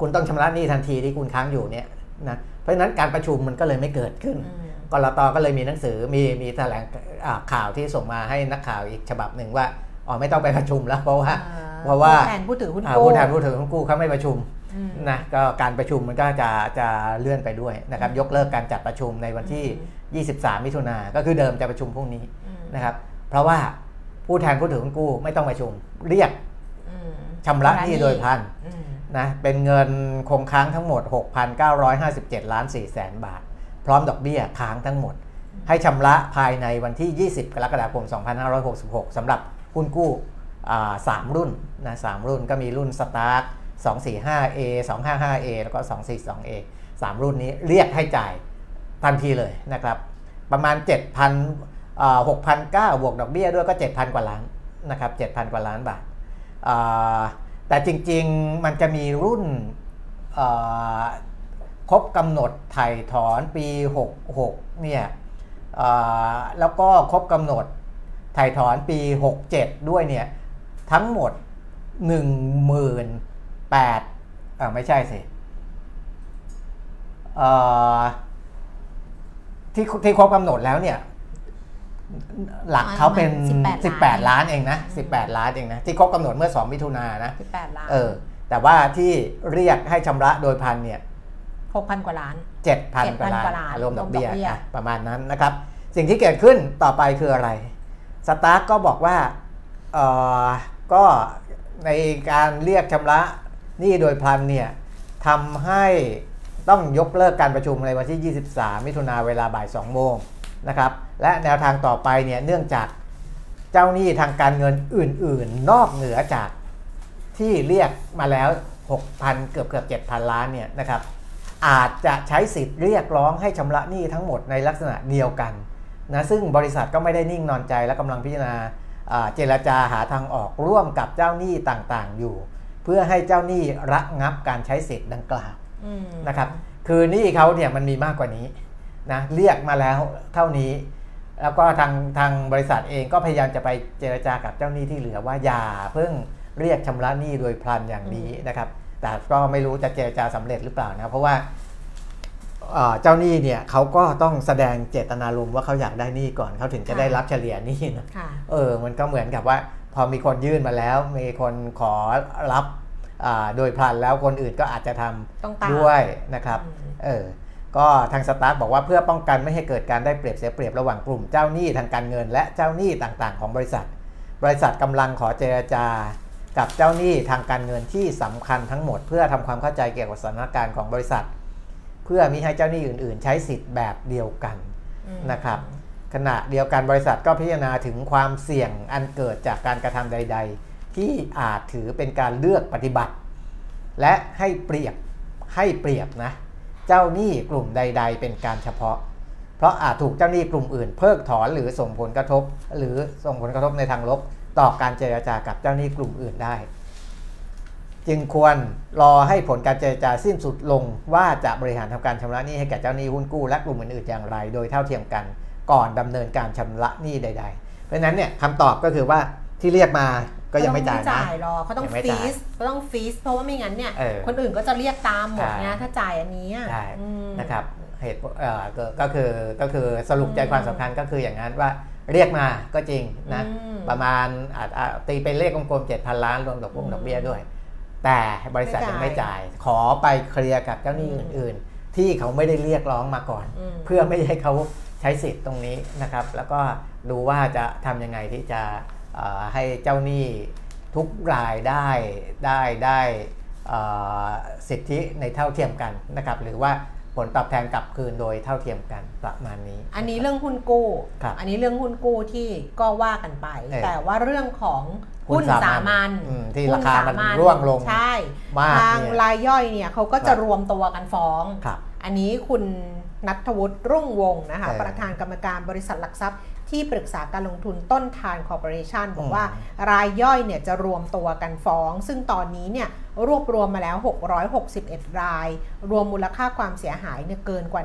C: คุณต้องชำระหนี้ทันทีที่คุณค้างอยู่เนี่ยนะเพราะฉะนั้นการประชุมมันก็เลยไม่เกิดขึ้น
B: อืม
C: กรตก็เลยมีหนังสือมีมีแถลงอ่าข่าวที่ส่งมาให้นักข่าวอีกฉบับหนึ่งว่าอ๋อไม่ต้องไปประชุมแล้วเพราะว่า
B: อ่
C: เพราะว่า
B: ผู้แทนผู้ถือหุ้น
C: อ่า
B: กู้
C: ผู้แทนผู้ถือหุ้นกู้เขาไม่ประชุม
B: อืม
C: นะก็การประชุมมันก็จะจะเลื่อนไปด้วยนะครับยกเลิกการจัดประชุมในวันที่ 23 มิถุนาก็คือเดิมจะประชุมพรุ่งนี้
B: อืม
C: นะครับเพราะว่าผู้แทนผู้ถือหุ้นกู้ไม่ต้องประชุม เรียก
B: อืม
C: ชำระหนี้โดยพลัน
B: อืม
C: นะเป็นเงินคงค้างทั้งหมด 6,957 ล้าน4แสนบาท พร้อมดอกเบี้ยค้างทั้งหมด ให้ชำระภายในวันที่ 20 กรกฎาคม 2566สำหรับหุ้นกู้อ่าสามรุ่นนะสามรุ่นก็มีรุ่น Start 245A 255A แล้วก็ 242A สามรุ่นนี้เรียกให้จ่ายทันทีเลยนะครับ ประมาณ 7,000อ่า6,900บวกดอกเบี้ยด้วยก็ 7,000 กว่าล้านนะครับ7,000 กว่าล้านบาทอ่าแต่จริงๆมันจะมีรุ่นครบกำหนดไถ่ถอนปี 66 เนี่ยแล้วก็ครบกำหนดไถ่ถอนปี 67 ด้วยเนี่ย ทั้งหมด 18,000อ่าไม่ใช่สิเอ่อที่ที่ครบกำหนดแล้วเนี่ย หลักเขาเป็น 18 ล้านเองนะ18 ล้านเองนะ ที่ครบกำหนดเมื่อ 2 มิถุนายนนะ
B: สิบแปดล้าน
C: เออ แต่ว่าที่เรียกให้ชำระโดยพันเนี่ย
B: หกพันกว่าล้าน
C: 7,000 กว่าล้าน
B: กว่าล้าน
C: รวมดอกเบี้ย
B: รวมดอกเบี้ย
C: อะประมาณนั้นนะครับ สิ่งที่เกิดขึ้นต่อไปคืออะไรสตาร์ก็บอกว่าเอ่อก็ในการเรียกชำระห นี้โดยพลันเนี่ยทำให้ต้องยกเลิกการประชุมในวันที่ 23 มิถุนาเวลาบ่าย 2 โมงนะครับ และแนวทางต่อไปเนี่ยเนื่องจากเจ้าหนี้ทางการเงินอื่น ๆ นอกเหนือจากที่เรียกมาแล้ว 6,000 เกือบเกือบ7,000 ล้านเนี่ยนะครับ อาจจะใช้สิทธิ์เรียกร้องให้ชำระหนี้ทั้งหมดในลักษณะเดียวกันนะซึ่งบริษัทก็ไม่ได้นิ่งนอนใจและกำลังพิจารณาเจรจาหาทางออกร่วมกับเจ้าหนี้ต่างๆ อยู่ เพื่อให้เจ้าหนี้ระงับการใช้สิทธิ์ดังกล่าว
B: อืม
C: นะครับ คือหนี้เขาเนี่ยมันมีมากกว่านี้นะเรียกมาแล้วเท่านี้ แล้วก็ทางทางบริษัทเองก็พยายามจะไปเจรจากับเจ้าหนี้ที่เหลือว่าอย่าเพิ่งเรียกชำระหนี้โดยพลันอย่างนี้นะครับ แต่ก็ไม่รู้จะเจรจาสำเร็จหรือเปล่านะเพราะว่าเอ่อเจ้าหนี้เนี่ยเขาก็ต้องแสดงเจตนารมณ์ว่าเขาอยากได้หนี้ก่อนเขาถึงจะได้รับเฉลี่ยหนี้นะ
B: ค่ะ
C: เออมันก็เหมือนกับว่า พอมีคนยื่นมาแล้ว มีคนขอรับอ่าโดยพลันแล้วคนอื่นก็อาจจะท
B: ต้องตามำ
C: ด้วยนะครับ
B: อืม
C: เออก็ทางสตาร์ทบอกว่าเพื่อป้องกันไม่ให้เกิดการได้เปรียบเสียเปรียบระหว่างกลุ่มเจ้าหนี้ทางการเงิน และเจ้าหนี้ต่างๆ ของบริษัท บริษัทกำลังขอเจรจากับเจ้าหนี้ทางการเงินที่สำคัญทั้งหมด เพื่อทำความเข้าใจเกี่ยวกับสถานการณ์ของบริษัท เพื่อมิให้เจ้าหนี้อื่น ๆ ใช้สิทธิ์แบบเดียวกัน
B: อืม
C: นะครับ ขณะเดียวกันบริษัทก็พิจารณาถึงความเสี่ยงอันเกิดจากการกระทำใด ๆ ที่อาจถือเป็นการเลือกปฏิบัติ และให้เปรียบให้เปรียบนะ เจ้าหนี้กลุ่มใด ๆ เป็นการเฉพาะ เพราะอาจถูกเจ้าหนี้กลุ่มอื่น เพิกถอนหรือส่งผลกระทบ หรือส่งผลกระทบในทางลบ ต่อการเจรจากับเจ้าหนี้กลุ่มอื่นได้ จึงควรรอให้ผลการเจรจาสิ้นสุดลงว่าจะบริหารทำการชำระหนี้ให้แก่เจ้าหนี้หุ้นกู้และกลุ่มอื่นๆอย่างไร โดยเท่าเทียมกัน ก่อนดำเนินการชำระหนี้ใด ๆ เพราะฉะนั้นเนี่ยคำตอบก็คือว่าที่เรียกมาก็ยังไม่จ่าย
B: เขา
C: นะ
B: จ่ายหรอกเขาต้อง
C: ยังไม่
B: ฟี
C: จ่าย
B: สก็ต้องฟีสเพราะว่าไม่งั้นเนี่ย
C: เออ
B: คนอื่นก็จะเรียกตามหมด
C: ใช่
B: นะถ้าจ่ายอันนี้อะ
C: ใช่
B: อืม
C: นะครับเหตุเอ่อก็ก็คือก็คือสรุปใจ
B: อืม
C: ความสำคัญก็คืออย่างนั้นว่าเรียกมาก็จริงนะ
B: อืม
C: ประมาณอาจอาจตีเป็นเลขกลมๆ7,000ล้านรวมดอกบุ้ง
B: อืม
C: ดอกเบี้ยด้วย แต่บริษัท
B: ไม่
C: ยัง
B: จ่าย
C: ไม่จ่ายขอไปเคลียร์กับเจ้าหนี้
B: อืม
C: อื่นๆ ที่เขาไม่ได้เรียกร้องมาก่อน
B: อืม
C: เพื่อไม่ให้เขาใช้สิทธิ์ตรงนี้นะครับ แล้วก็ดูว่าจะทำยังไงที่จะเอ่อให้เจ้าหนี้ทุกรายได้ได้ได้เอ่อสิทธิในเท่าเทียมกันนะครับ หรือว่าผลตอบแทนกลับคืนโดยเท่าเทียมกันประมาณนี้
B: อันนี้เรื่องหุ้นกู้
C: ครับ
B: อันนี้เรื่องหุ้นกู้ที่ก็ว่ากันไป
C: เออ
B: แต่ว่าเรื่องของ
C: หุ้
B: หุ้น
C: น
B: สา
C: สามั
B: มัญ
C: ญอืมที่
B: หุ้
C: ราคามัน
B: สญ
C: ร่วงลง
B: ใช่
C: มาก
B: ทาง
C: เนี่ย
B: รายย่อยเนี่ยเขาก็
C: ค
B: จะ
C: รับ
B: รวมตัวกันฟ้อง
C: ครับ
B: อันนี้คุณนัทวุฒิรุ่งวงศ์นะคะ
C: เออ
B: ประธานกรรมการบริษัทหลักทรัพย์ที่ปรึกษาการลงทุนต้นทานคอร์ปอเรชันบอกว่ารายย่อยเนี่ยจะรวมตัวกันฟ้อง ซึ่งตอนนี้เนี่ย รวบรวมมาแล้ว 661 ราย รวมมูลค่าความเสียหายเนี่ยเกินกว่า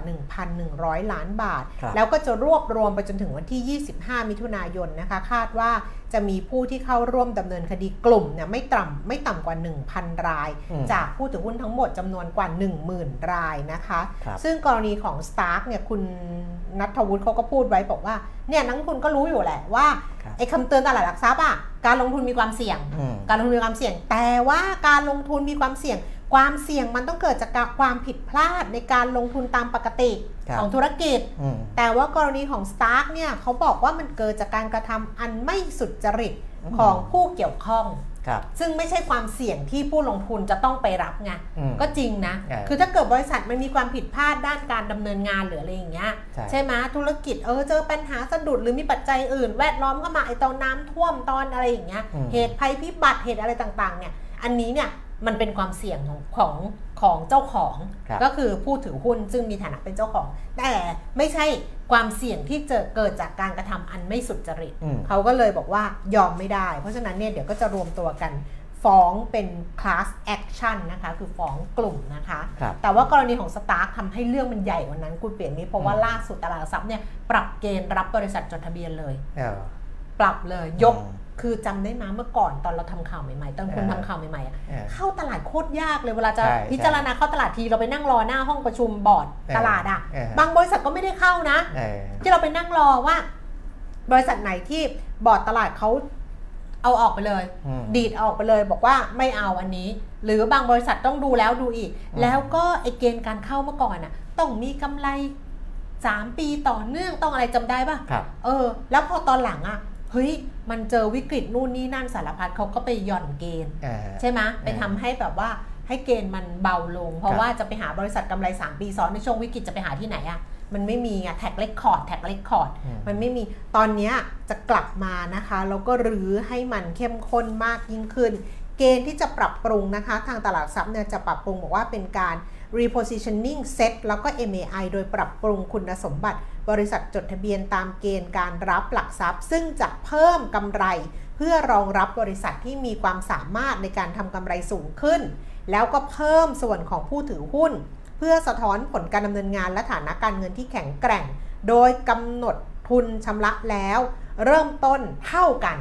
B: 1,100 ล้านบาท
C: ครับ
B: แล้วก็จะรวบรวมไปจนถึงวันที่ 25 มิถุนายนนะคะ คาดว่าจะมีผู้ที่เข้าร่วมดำเนินคดีกลุ่มเนี่ยไม่ต่ำไม่ต่ำกว่า 1,000 ราย
C: อืม
B: จากผู้ถือหุ้นทั้งหมดจำนวนกว่า 10,000 รายนะคะ
C: ครับ
B: ซึ่งกรณีของ Stark เนี่ยคุณนัทวุฒิเขาก็พูดไว้บอกว่าเนี่ยนักลงทุนก็รู้อยู่แหละว่า
C: ครับ
B: ไอ้คำเตือนตลาดหลักทรัพย์อะการลงทุนมีความเสี่ยง
C: อืม
B: การลงทุนมีความเสี่ยง แต่ว่าการลงทุนมีความเสี่ยง ความเสี่ยงมันต้องเกิดจากการความผิดพลาดในการลงทุนตามปกติ
C: ครับ
B: ของธุรกิจ
C: อืม
B: แต่ว่ากรณีของ Stark เนี่ยเขาบอกว่ามันเกิดจากการกระทำอันไม่สุจริต
C: อืม
B: ของผู้เกี่ยวข้อง
C: ครับ
B: ซึ่งไม่ใช่ความเสี่ยงที่ผู้ลงทุนจะต้องไปรับไง
C: อืม
B: ก็จริงนะ
C: เออ
B: คือถ้าเกิดบริษัทมันมีความผิดพลาดด้านการดำเนินงานหรืออะไรอย่างเงี้ย
C: ใช่
B: ไหมธุรกิจเออเจอปัญหาสะดุดหรือมีปัจจัยอื่น แวดล้อมเข้ามาไอตอนน้ำท่วมตอนอะไรอย่างเงี้ย
C: อืม
B: เหตุภัยพิบัติเหตุอะไรต่างๆเนี่ยอันนี้เนี่ย มันเป็นความเสี่ยงของของของเจ้าของ
C: ครับ
B: ก็คือผู้ถือหุ้นซึ่งมีฐานะเป็นเจ้าของ แต่ไม่ใช่ความเสี่ยงที่จะเกิดจากการกระทำอันไม่สุจริต
C: อืม
B: เขาก็เลยบอกว่ายอมไม่ได้ เพราะฉะนั้นเนี่ยเดี๋ยวก็จะรวมตัวกันฟ้องเป็น class action นะคะ คือฟ้องกลุ่มนะคะ
C: ครับ
B: แต่ว่ากรณีของ Stark ทำให้เรื่องมันใหญ่กว่านั้นคุณเปลี่ยนนี้เพราะว่า
C: อืม
B: ล่าสุดตลาดหลักทรัพย์เนี่ยปรับเกณฑ์รับบริษัทจดทะเบียนเลย
C: เออ
B: ปรับเลยยก
C: อืม
B: คือจำได้มาเมื่อก่อนตอนเราทำข่าวใหม่ๆ ตอนคุณ
C: เออ
B: ทำข่าวใหม่ๆอะ
C: เออ
B: เข้าตลาดโคตรยากเลยเวลาจะ
C: ใช่
B: พิจารณาเข้าตลาดทีเราไปนั่งรอหน้าห้องประชุมบอร์ด
C: เออ
B: ตลาดอะ
C: เออ
B: บางบริษัทก็ไม่ได้เข้านะ
C: เออ
B: ที่เราไปนั่งรอว่า บริษัทไหนที่บอร์ดตลาดเขาเอาออกไปเลย
C: อืม
B: ดีดออกไปเลยบอกว่าไม่เอาอันนี้ หรือบางบริษัทต้องดูแล้วดูอีก
C: อืม
B: แล้วก็ไอเกณฑ์การเข้าเมื่อก่อนน่ะ ต้องมีกำไร3ปีต่อเนื่องต้องอะไรจำได้ปะ
C: ครับ
B: เออ แล้วพอตอนหลังอะ เฮ้ยมันเจอวิกฤตนู่นนี่นั่นสารพัดเขาก็ไปหย่อนเกณฑ์
C: เออ
B: ใช่ไหมไป
C: เออ
B: ทำให้แบบว่าให้เกณฑ์มันเบาลง เพราะ
C: ครับ
B: ว่าจะไปหาบริษัทกำไร 3 ปีซ้อนในช่วงวิกฤตจะไปหาที่ไหนอะมันไม่มีอะ track record track record อื
C: ม
B: มันไม่มีตอนเนี้ยจะกลับมานะคะแล้วก็รื้อให้มันเข้มข้นมากยิ่งขึ้น เกณฑ์ที่จะปรับปรุงนะคะ ทางตลาดหลักทรัพย์เนี่ยจะปรับปรุงบอกว่าเป็นการ repositioning SET แล้วก็ MAI โดยปรับปรุงคุณสมบัติบริษัทจดทะเบียนตามเกณฑ์การรับหลักทรัพย์ ซึ่งจะเพิ่มกำไร เพื่อรองรับบริษัทที่มีความสามารถในการทำกำไรสูงขึ้น แล้วก็เพิ่มส่วนของผู้ถือหุ้น เพื่อสะท้อนผลการดำเนินงานและฐานะการเงินที่แข็งแกร่ง โดยกำหนดทุนชำระแล้ว เริ่มต้นเท่ากัน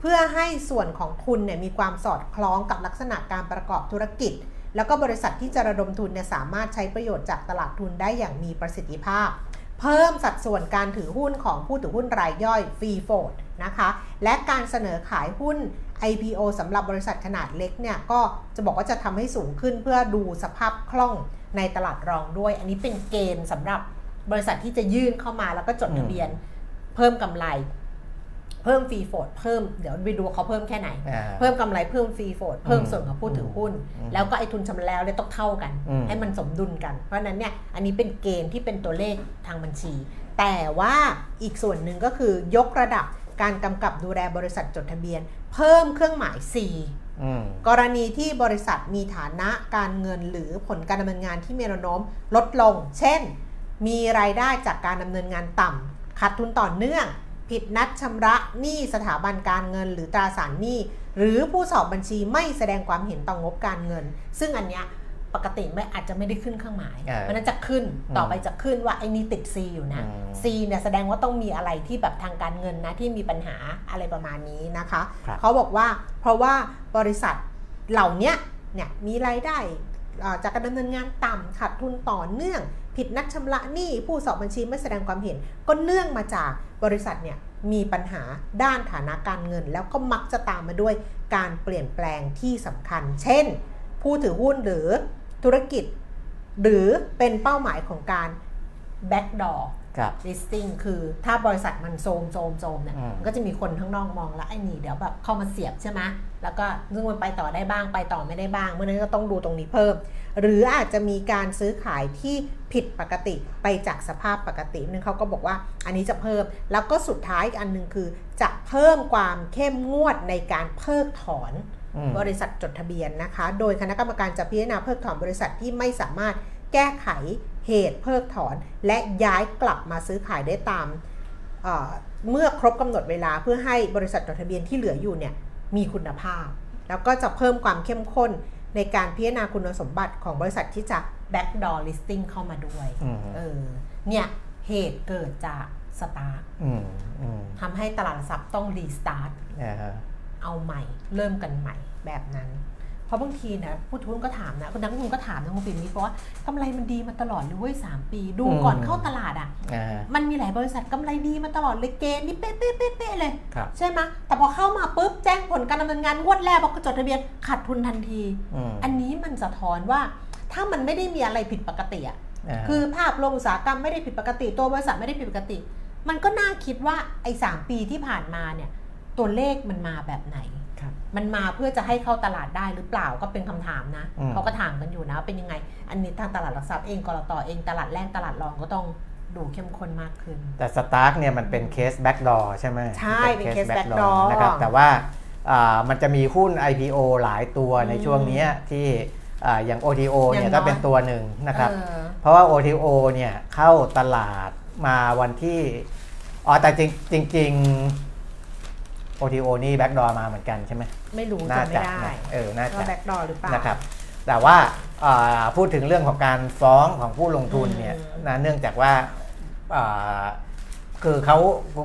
B: เพื่อให้ส่วนของทุนเนี่ยมีความสอดคล้องกับลักษณะการประกอบธุรกิจ แล้วก็บริษัทที่จะระดมทุนเนี่ยสามารถใช้ประโยชน์จากตลาดทุนได้อย่างมีประสิทธิภาพ เพิ่มสัดส่วนการถือหุ้นของผู้ถือหุ้นรายย่อยฟรีโฟดนะคะและการเสนอขายหุ้น IPO สำหรับบริษัทขนาดเล็กเนี่ยก็จะบอกว่าจะทำให้สูงขึ้นเพื่อดูสภาพคล่องในตลาดรองด้วย อันนี้เป็นเกณฑ์สำหรับบริษัทที่จะยื่นเข้ามาแล้วก็จดทะเบียนเพิ่มกำไร เพิ่มฟรีโฟดเพิ่มเดี๋ยวไปดูว่าเขาเพิ่มแค่ไหน
C: อ่า
B: เพิ่มกำไรเพิ่มฟรีโฟดเพิ่มส่วนของผู้ถือหุ้น
C: อืม
B: แล้วก็ไอทุนชำระแล้วเนี่ยต้องเท่ากัน
C: อืม
B: ให้มันสมดุลกัน เพราะฉะนั้นเนี่ยอันนี้เป็นเกณฑ์ที่เป็นตัวเลขทางบัญชี แต่ว่าอีกส่วนหนึ่งก็คือยกระดับการกำกับดูแลบริษัทจดทะเบียน เพิ่มเครื่องหมาย C
C: อืม
B: กรณีที่บริษัทมีฐานะการเงินหรือผลการดำเนินงานที่มีแนวโน้มลดลง เช่น มีรายได้จากการดำเนินงานต่ำขาดทุนต่อเนื่อง ผิดนัดชำระหนี้สถาบันการเงิน หรือตราสารหนี้ หรือผู้สอบบัญชีไม่แสดงความเห็นต่องงบการเงิน ซึ่งอันเนี้ยปกติไม่อาจจะไม่ได้ขึ้นเครื่องหมาย
C: อ่า
B: เพราะฉะนั้นจะขึ้น
C: อืม
B: ต่อไปจะขึ้นว่าไอ้นี่ติด C อยู่นะ
C: อืม
B: C เนี่ยแสดงว่าต้องมีอะไรที่แบบทางการเงินนะที่มีปัญหาอะไรประมาณนี้นะคะ
C: ครับ
B: เขาบอกว่าเพราะว่าบริษัทเหล่าเนี้ยเนี่ยมีรายได้เอ่อจากการดำเนินงานต่ำขาดทุนต่อเนื่อง ผิดนัดชำระหนี้ผู้สอบบัญชีไม่แสดงความเห็น ก็เนื่องมาจากบริษัทเนี่ยมีปัญหาด้านฐานะการเงิน แล้วก็มักจะตามมาด้วยการเปลี่ยนแปลงที่สำคัญ เช่น ผู้ถือหุ้นหรือธุรกิจ หรือเป็นเป้าหมายของการ backdoor
C: ครับ
B: listing คือถ้าบริษัทมันโทรมโทรมโทรมเนี่ย
C: อืม
B: มันก็จะมีคนข้างนอกมองแล้วไอ้นี่เดี๋ยวแบบเข้ามาเสียบใช่ไหมแล้วก็ซึ่งมันไปต่อได้บ้างไปต่อไม่ได้บ้าง เมื่อนั้นก็ต้องดูตรงนี้เพิ่ม หรืออาจจะมีการซื้อขายที่ผิดปกติไปจากสภาพปกตินึงเขาก็บอกว่าอันนี้จะเพิ่ม แล้วก็สุดท้ายอีกอันหนึ่งคือ จะเพิ่มความเข้มงวดในการเพิกถอน
C: อืม
B: บริษัทจดทะเบียนนะคะ โดยคณะกรรมการจะพิจารณาเพิกถอนบริษัทที่ไม่สามารถแก้ไข เหตุเพิกถอน และย้ายกลับมาซื้อขายได้ตามเอ่อเมื่อครบกำหนดเวลาเพื่อให้บริษัทจดทะเบียนที่เหลืออยู่เนี่ยมีคุณภาพ แล้วก็จะเพิ่มความเข้มข้นในการพิจารณาคุณสมบัติของบริษัทที่จะ backdoor listing เข้ามาด้วย
C: อืม
B: เออเนี่ยเหตุเกิดจากสตาร์
C: อืมอืม
B: ทำให้ตลาดหลักทรัพย์ต้องรีสตาร์ท
C: อ่าฮะ
B: เอาใหม่ เริ่มกันใหม่แบบนั้น เพราะบางทีนะผู้ทุนก็ถามนะคุณนักลงทุนก็ถามนะคุณปิ่นนี้เพราะว่ากำไรมันดีมาตลอดเลยเว้ยสามปี ดูก่อนเข้าตลาดอะ
C: อ่าฮะ
B: มันมีหลายบริษัทกำไรดีมาตลอดเลยเกณฑ์นี่เป๊ะเป๊ะเป๊ะเป๊ะเลย
C: ครับ
B: ใช่ไหมแต่พอเข้ามาปุ๊บแจ้งผลการดำเนินงานงวดแรกพอจดทะเบียนขาดทุนทันที
C: อืม
B: อันนี้มันสะท้อนว่าถ้ามันไม่ได้มีอะไรผิดปกติอะา
C: ฮะ
B: คือภาพรวมอุตสาหกรรมไม่ได้ผิดปกติ ตัวบริษัทไม่ได้ผิดปกติ มันก็น่าคิดว่าไอ้สามปีที่ผ่านมาเนี่ยตัวเลขมันมาแบบไหน
C: ครับ
B: มันมาเพื่อจะให้เข้าตลาดได้หรือเปล่าก็เป็นคำถามนะ
C: อืม
B: เขาก็ถามกันอยู่นะว่าเป็นยังไง อันนี้ทางตลาดหลักทรัพย์เองกลต.เองตลาดแรกตลาดรองก็ต้องดูเข้มข้นมากขึ้น
C: แต่ STARK เนี่ยมันเป็นเคส backdoor ใช่ไหม
B: ใช่เป็น case
C: backdoor
B: backdoor
C: นะครับแต่ว่าอ่ามันจะมีหุ้น IPO หลายตัว
B: อืม
C: ในช่วงเนี้ยที่อ่าอย่าง OTO
B: อย่าง
C: เนี่ย
B: น้อย
C: ก็เป็นตัวหนึ่งนะครับ
B: เออ
C: เพราะว่า OTO เนี่ยเข้าตลาดมาวันที่อ๋อแต่จริงจริงๆ OTO นี่ backdoor มาเหมือนกันใช่ไหม
B: ไม่รู้
C: น่า
B: จำไม่
C: จะ
B: ได้
C: นะเออน่า
B: ว่า
C: จะ
B: backdoor หรือเปล่า
C: นะครับแต่ว่าอ่าพูดถึงเรื่องของการฟ้องของผู้ลงทุนเนี่ย
B: อืม
C: นะเนื่องจากว่าอ่าคือเขา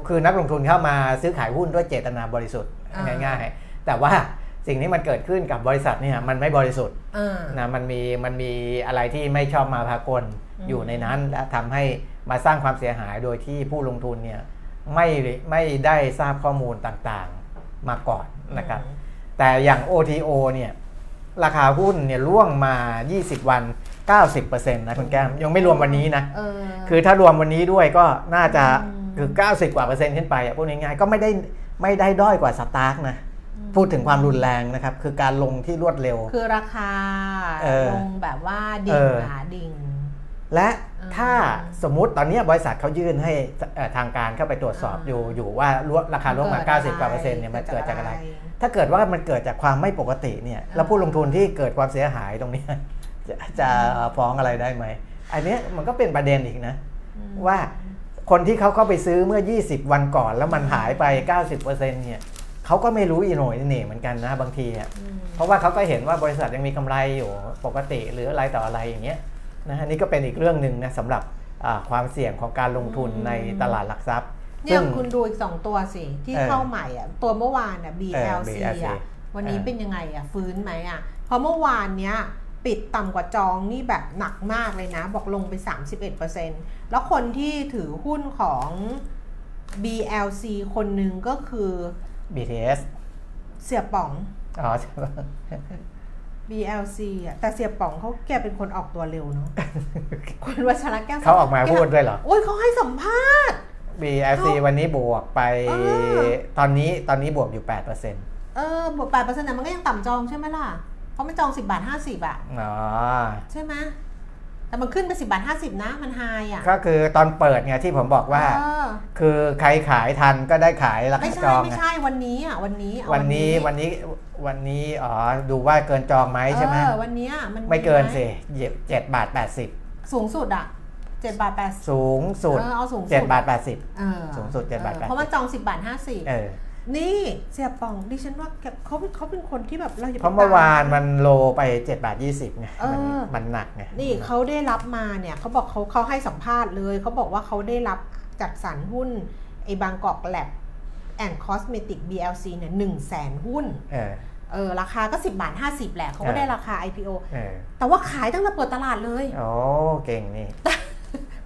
C: คือนักลงทุนเข้ามาซื้อขายหุ้นด้วยเจตนาบริสุทธิ์ง่ายๆ แต่ว่าสิ่งที่มันเกิดขึ้นกับบริษัทเนี่ยมันไม่บริสุทธิ์
B: เออ
C: นะมันมีมันมีอะไรที่ไม่ชอบมาพากล
B: อืม
C: อยู่ในนั้น และทำให้มาสร้างความเสียหายโดยที่ผู้ลงทุนเนี่ย ไม่ไม่ได้ทราบข้อมูลต่างๆมาก่อนนะครับ แต่อย่าง OTO เนี่ยราคาหุ้นเนี่ยร่วงมา 20 วัน 90%นะคุณแก้มยังไม่รวมวันนี้นะ
B: เออ
C: คือถ้ารวมวันนี้ด้วยก็น่าจะ
B: อืม
C: คือ 90 กว่าเปอร์เซ็นต์ขึ้นไปอะพูดง่ายๆก็ไม่ได้ไม่ได้ด้อยกว่าสตาร์กนะพูดถึงความรุนแรงนะครับ คือการลงที่รวดเร็ว
B: คือราคา
C: เออ
B: ลงแบบว่า
C: เอ
B: ดิ่ง
C: อ
B: อะดิ่ง
C: และ
B: อืม
C: ถ้าสมมุติตอนนี้บริษัทเขายื่นให้เอ่อทางการเข้าไปตรวจสอบ
B: อ่า
C: อยู่อยู่ว่าร่วราคาร่วงมา
B: เกิด
C: 90กว่าเปอร์เซ็นต์เนี่ยมันเกิดจากอะไร
B: เถ้า
C: เกิดว่ามันเกิดจากความไม่ปกติเนี่ยแล้วผู้ลงทุนที่เกิดความเสียหายตรงเนี้ยจะจะฟ้องอะไรได้ไหม อันเนี้ยมันก็เป็นประเด็นอีกนะ
B: อืม
C: ว่าคนที่เขาเข้าไปซื้อเมื่อ 20 วันก่อน แล้วมันหายไป 90%เนี่ยเขาก็ไม่รู้อีโหน่อยนี่เหมือนกันนะบางทีอะ
B: อืม
C: เพราะว่าเขาก็เห็นว่าบริษัทยังมีกำไรอยู่ปกติหรืออะไรต่ออะไรอย่างเงี้ย นะฮะนี่ก็เป็นอีกเรื่องหนึ่งนะสำหรับอ่าความเสี่ยงของการลงทุน
B: อืม
C: ในตลาดหลักทรัพย์
B: เนี่ยคุณดูอีกสองตัวสิ ที่
C: เออ
B: เข้าใหม่อะตัวเมื่อวานอะ BLC
C: เออ BLC
B: อะวันนี้
C: เออ
B: เป็นยังไงอะฟื้นไหมอะเพราะเมื่อวานเนี้ยปิดต่ำกว่าจองนี่แบบหนักมากเลยนะ บอกลงไป 31%แล้วคนที่ถือหุ้นของ BLC คนหนึ่งก็คือ
C: BTS
B: เสียป๋อง
C: อ๋อใช่ปะ
B: BLC อะแต่เสียป๋องเขาแกเป็นคนออกตัวเร็วเนาะคุณวัชระแก้ว
C: เขาออกมาพูดด้วยเหรอ
B: โอ้ยเขาให้สัมภาษณ์
C: BLC วันนี้บวกไป
B: เออ
C: ตอนนี้ตอนนี้บวกอยู่8%อ
B: เออบวกแปดเปอร์เซ็นต์มันก็ยังต่ำจองใช่ไหมล่ะเพราะมันจอง 10 บาท 50อะ๋
C: อ
B: ใช่ไหม แต่มันขึ้นไป10บาท50นะมันไฮอะ
C: ก็คือตอนเปิดไงที่ผมบอกว่า
B: เออ
C: คือใครขายทันก็ได้ขายรา
B: ไม่
C: คาจ
B: ใช่
C: อง
B: ไม่
C: ไง
B: ใช่วันนี้อะวันนี้เอา
C: วันนี้วันนี้วันนี้อ๋อดูว่าเกินจองไหมใช่ไหม
B: เออวันนี้มัน
C: ไม่เกิน
B: ห
C: สิเจ็ดบาทแปดสิบ
B: สูงสุดอะ7บาท80
C: สูงสุด
B: เออเอาสูงสุด
C: เจ็ดบาทแปดสิบ
B: เออ
C: สูงสุด7บาท
B: เออเพราะมันจอง10บาท50
C: เออ
B: นี่เสียป่องดิฉันว่าแกเขาเขาเป็นคนที่แบบเราอย่า
C: เพ
B: ไป
C: ราะเมื่อวาน
B: ต
C: มันโลไป7บาท20ไง
B: เออ
C: มันมันหนักไง
B: นี่เขาได้รับมาเนี่ยเขาบอกเขาเขาให้สัมภาษณ์เลยเขาบอกว่าเขาได้รับจัดสรรหุ้นไอ้ Bangkok Lab and Cosmetic BLC เนี่ยหนึ่งแสนหุ้น
C: เออ
B: เออราคาก็ 10 บาท 50 แหละเขาก็
C: เออ
B: ได้ราคา IPO
C: เออ
B: แต่ว่าขายตั้งแต่เปิดตลาดเลย
C: โอ้เก่งนี่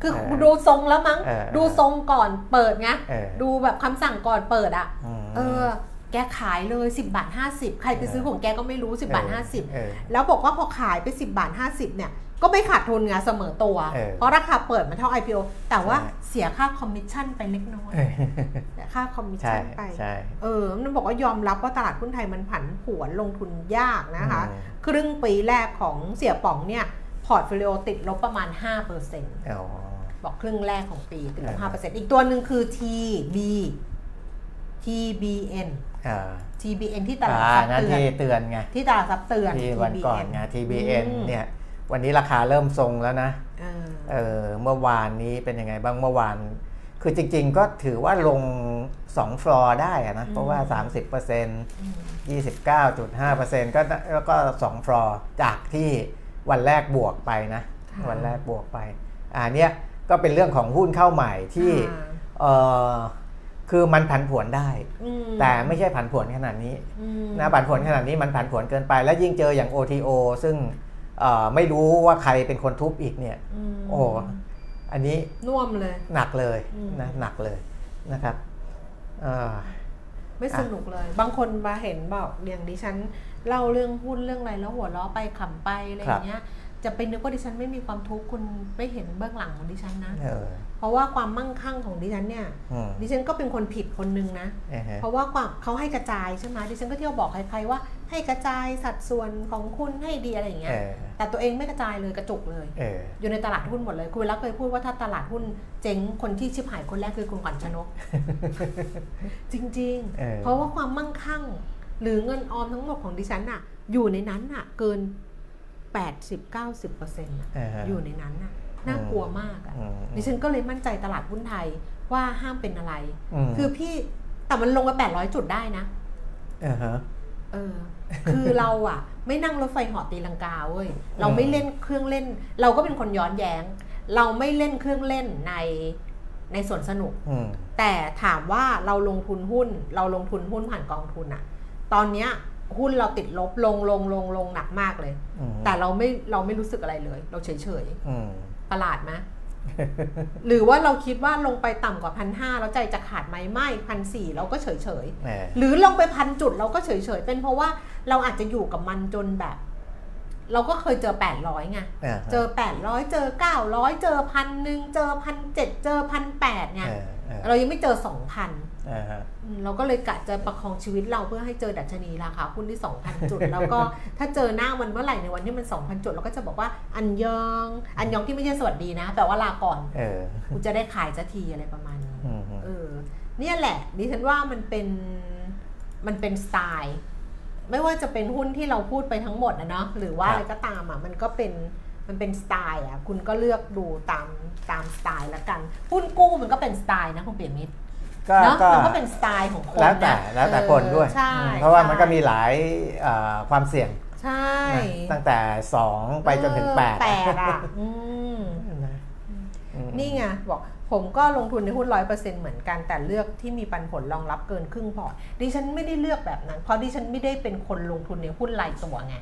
B: คือ
C: เออ
B: ดูทรงแล้วมั้ง
C: เออ
B: ดูทรงก่อนเปิดไง
C: เออ
B: ดูแบบคำสั่งก่อนเปิดอะเออแกขายเลย 10 บาท 50 ใครไปซื้อของแกก็ไม่รู้ 10 บาท 50
C: เออ
B: แล้วบอกว่าพอขายไป 10 บาท 50 เนี่ย ก็ไม่ขาดทุนไงเสมอตัว
C: เออ
B: เพราะราคาเปิดมันเท่า IPO แต่ว่า
C: ใช่
B: เสียค่าคอมมิชชั่นไปเล็กน้อย
C: เออ
B: เสียค่าคอมมิช
C: ใช่
B: ชั่นไป
C: ใช่
B: เออ มันบอกว่ายอมรับว่าตลาดหุ้นไทยมันผันผวนลงทุนยากนะคะ
C: อืม
B: ครึ่งปีแรกของเสี่ยป๋องเนี่ย portfolio ติดลบประมาณ 5%
C: อ๋อ
B: บอกครึ่งแรกของปีติดลบ
C: อ่า
B: 5%อีกตัวหนึ่งคือ TB TBN
C: อ่า
B: TBN ที่ตลาด
C: อ่า
B: ทรัพย์
C: นั่น
B: เตือน
C: ที่เตือนไง
B: ที่ตลาดทรัพย์เตือน
C: ที่วันก่อน
B: TBN
C: ไง TBN
B: อืม
C: เนี่ยวันนี้ราคาเริ่มทรงแล้วนะ
B: เออ
C: เออเมื่อวานนี้เป็นยังไงบ้างเมื่อวาน คือจริงๆก็ถือว่าลง 2 ฟลอร์ได้อะนะ เพราะว่า 30% 29.5%ก็แล้วก็ 2 ฟลอร์จากที่วันแรกบวกไปนะ
B: ค่ะ
C: วันแรกบวกไปอ่าเนี่ย ก็เป็นเรื่องของหุ้นเข้าใหม่ที่
B: อ่า
C: เออคือมันผันผวนได้
B: อืม
C: แต่ไม่ใช่ผันผวนขนาดนี้
B: อืม
C: นะผันผวนขนาดนี้มันผันผวนเกินไป แล้วยิ่งเจออย่าง OTO ซึ่งเอ่อไม่รู้ว่าใครเป็นคนทุบอีกเนี่ย
B: ม
C: โอ้อันนี้
B: น่วมเลย
C: หนักเลย
B: อืม
C: นะหนักเลยนะครับเอ่อ
B: ไม่สนุกเลย บางคนมาเห็นบอกอย่างดิฉันเล่าเรื่องหุ้นเรื่องอะไรแล้วหัวเราะไปขำไปอะไรอย่างเงี้ย จะไปนึกว่าดิฉันไม่มีความทุกข์คุณไม่เห็นเบื้องหลังของดิฉันนะ
C: เออ
B: เพราะว่าความมั่งคั่งของดิฉันเนี่ย
C: อืม
B: ดิฉันก็เป็นคนผิดคนนึงนะ
C: อ่าฮะ
B: เพราะว่าความเขาให้กระจายใช่ไหมดิฉันก็เที่ยวบอกใครๆว่า ให้กระจายสัดส่วนของคุณให้ดีอะไรอย่างเงี้
C: เอย อ
B: แต่ตัวเองไม่กระจายเลยกระจุกเลย
C: เออ
B: อยู่ในตลาดหุ้นหมดเลย คุณเวลาเคยพูดว่าถ้าตลาดหุ้นเจ๊งคนที่ชิบหายคนแรกคือคุณขวัญชนก จริง
C: เออ
B: ๆ เพราะว่าความมั่งคั่ง หรือเงินออมทั้งหมดของดิฉันอะอยู่ในนั้นอะเกิน 80-90%เปอร์เซ็นต์
C: อ่าฮะ
B: อยู่ในนั้นอะน่ากลัวมากอะ
C: อืม
B: ดิฉันก็เลยมั่นใจตลาดหุ้นไทยว่าห้ามเป็นอะไร
C: ม
B: คือพี่แต่มันลงมา800 จุดได้นะ
C: อ่าฮะ
B: เออ คือเราอะไม่นั่งรถไฟเหาะตีลังกาเว้ยเราไม่เล่นเครื่องเล่น เราก็เป็นคนย้อนแย้ง เราไม่เล่นเครื่องเล่นในในสวนสนุก
C: อืม
B: แต่ถามว่าเราลงทุนหุ้น เราลงทุนหุ้นผ่านกองทุนอะตอนเนี้ย หุ้นเราติดลบลงลงลงลงหนักมากเลย
C: อืม
B: แต่เราไม่เราไม่รู้สึกอะไรเลย เราเฉยเฉย
C: อืม
B: ๆประหลาดไหมหรือว่าเราคิดว่าลงไปต่ำกว่าพันห้าแล้วใจจะขาดไหมไม่พันสี่เราก็เฉยเฉยๆ
C: แหม
B: หรือลงไปพันจุดเราก็เฉยๆเป็นเพราะว่าเราอาจจะอยู่กับมันจนแบบ เราก็เคยเจอ800ไง
C: อ่าฮะ
B: เจอ800เจอ900เจอพันหนึ่งเจอพันเจ็ดเจอพันแปดไง
C: เออเออ
B: เรายังไม่เจอ2,000
C: อ่าฮะ
B: อืมเราก็เลยกะจะประคองชีวิตเราเพื่อให้เจอดัชนีราคาหุ้นที่2,000 จุด แล้วก็ถ้าเจอหน้ามันเมื่อไหร่ในวันที่มัน 2,000 จุด เราก็จะบอกว่าอันยอง อันยองที่ไม่ใช่สวัสดีนะแปลว่าลาก่อน
C: เออ
B: กูจะได้ขายสักทีอะไรประมาณนี้
C: อืม
B: เออเนี่ยแหละดิฉันว่ามันเป็นมันเป็นสไตล์ ไม่ว่าจะเป็นหุ้นที่เราพูดไปทั้งหมดนะเนาะหรือว่า
C: ครับ
B: อะไรก็ตามอะมันก็เป็น มันเป็นสไตล์อะคุณก็เลือกดูตามตามสไตล์ละกันหุ้นกู้มันก็เป็นสไตล์นะคุณเปียมิตร
C: ก็
B: เนาะ
C: ก็
B: มันก็เป็นสไตล์ของคน
C: แล้วแต่
B: นะ
C: แล้วแต่
B: เออ
C: คนด้วย
B: ใช่
C: อืมเพราะว่ามันก็
B: ใช่
C: มีหลายเอ่อความเสี่ยง
B: ใช่
C: นะตั้งแต่ 2 ไปจนถึง
B: เออ
C: 8
B: แปดอะอืม
C: นะอืม
B: นี่ไงบอกผมก็ลงทุนในหุ้นร้อยเปอร์เซ็นต์เหมือนกันแต่เลือกที่มีปันผลรองรับเกินครึ่งพอร์ตดิฉันไม่ได้เลือกแบบนั้น เพราะดิฉันไม่ได้เป็นคนลงทุนในหุ้นรายตัวไง